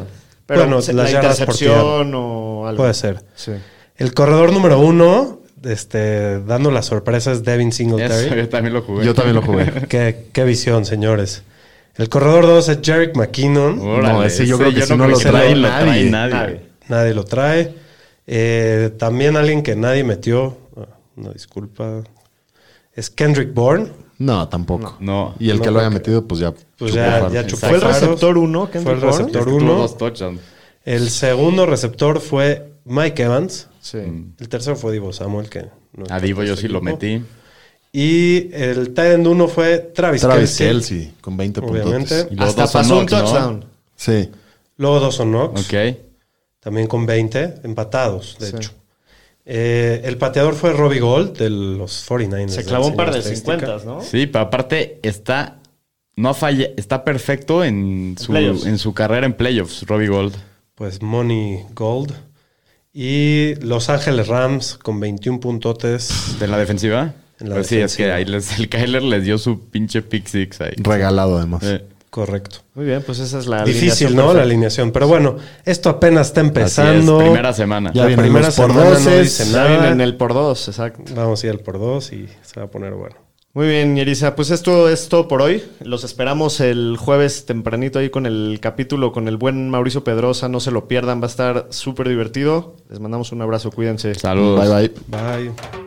[SPEAKER 2] Pero
[SPEAKER 4] Bueno,
[SPEAKER 2] la
[SPEAKER 4] por
[SPEAKER 2] intercepción o algo.
[SPEAKER 4] Puede ser.
[SPEAKER 2] Sí.
[SPEAKER 4] El corredor número uno, este, dando la sorpresa es Devin
[SPEAKER 3] Eso,
[SPEAKER 4] Singletary.
[SPEAKER 3] yo también lo jugué.
[SPEAKER 5] Yo también lo jugué.
[SPEAKER 4] qué, qué visión, señores. El corredor dos es Jarek McKinnon.
[SPEAKER 3] Órale,
[SPEAKER 5] No, ese yo creo que si no
[SPEAKER 3] creo
[SPEAKER 5] lo trae
[SPEAKER 3] lo
[SPEAKER 5] nadie.
[SPEAKER 2] Nadie.
[SPEAKER 4] Nadie lo trae. Eh, también alguien que nadie metió. ah, No, disculpa. Es Kendrick Bourne.
[SPEAKER 5] No, tampoco.
[SPEAKER 3] No.
[SPEAKER 5] Y el
[SPEAKER 4] No
[SPEAKER 5] que lo haya metido, pues ya.
[SPEAKER 4] Pues
[SPEAKER 5] chupó
[SPEAKER 4] ya, ya chupó
[SPEAKER 2] ¿Fue el receptor uno, Kendrick
[SPEAKER 4] Fue el receptor
[SPEAKER 3] Tuvo
[SPEAKER 4] uno.
[SPEAKER 3] dos touchdowns.
[SPEAKER 4] El segundo receptor fue Mike Evans.
[SPEAKER 2] Sí.
[SPEAKER 4] El tercero fue Divo Samuel, que no
[SPEAKER 3] A
[SPEAKER 4] está
[SPEAKER 3] Divo yo
[SPEAKER 4] este
[SPEAKER 3] sí lo metí.
[SPEAKER 4] Y el tight end 1 fue Travis,
[SPEAKER 5] Travis
[SPEAKER 4] Kelce.
[SPEAKER 5] Kelsey, con 20
[SPEAKER 4] Obviamente.
[SPEAKER 5] puntos.
[SPEAKER 3] Y luego
[SPEAKER 2] Hasta pasó un touchdown.
[SPEAKER 5] Sí.
[SPEAKER 4] Luego Dawson Knox,
[SPEAKER 3] Ok.
[SPEAKER 4] también con 20, empatados, de hecho. Eh, el pateador fue Robbie Gold de los 49ers.
[SPEAKER 2] Se clavó un par de
[SPEAKER 4] estadística.
[SPEAKER 2] 50, ¿no?
[SPEAKER 3] Sí, pero aparte está. No falla, está perfecto en su,
[SPEAKER 2] playoffs.
[SPEAKER 3] en su carrera en playoffs, Robbie Gold.
[SPEAKER 4] Pues Money Gold. Y Los Ángeles Rams con 21 puntotes.
[SPEAKER 3] ¿De la defensiva?
[SPEAKER 4] En la
[SPEAKER 3] Pues sí, es que
[SPEAKER 4] defensiva.
[SPEAKER 3] ahí les- el Kyler les dio su pinche pick six ahí.
[SPEAKER 5] Regalado además.
[SPEAKER 3] Eh,
[SPEAKER 4] Correcto.
[SPEAKER 2] Muy bien, pues esa es la
[SPEAKER 4] Difícil,
[SPEAKER 2] alineación
[SPEAKER 4] ¿no? La alineación. Pero bueno, esto apenas está
[SPEAKER 3] así
[SPEAKER 4] empezando.
[SPEAKER 3] es, primera semana.
[SPEAKER 5] Ya
[SPEAKER 4] La primera
[SPEAKER 5] por
[SPEAKER 4] semana no
[SPEAKER 5] doces,
[SPEAKER 4] dice nada.
[SPEAKER 2] en el por dos, exacto.
[SPEAKER 4] Vamos a ir al por dos y se va a poner bueno.
[SPEAKER 2] Muy bien, Yerisa. Pues esto es todo por hoy. Los esperamos el jueves tempranito ahí con el capítulo con el buen Mauricio Pedrosa. No se lo pierdan, va a estar súper divertido. Les mandamos un abrazo, cuídense.
[SPEAKER 3] Saludos.
[SPEAKER 5] Bye bye.
[SPEAKER 4] Bye.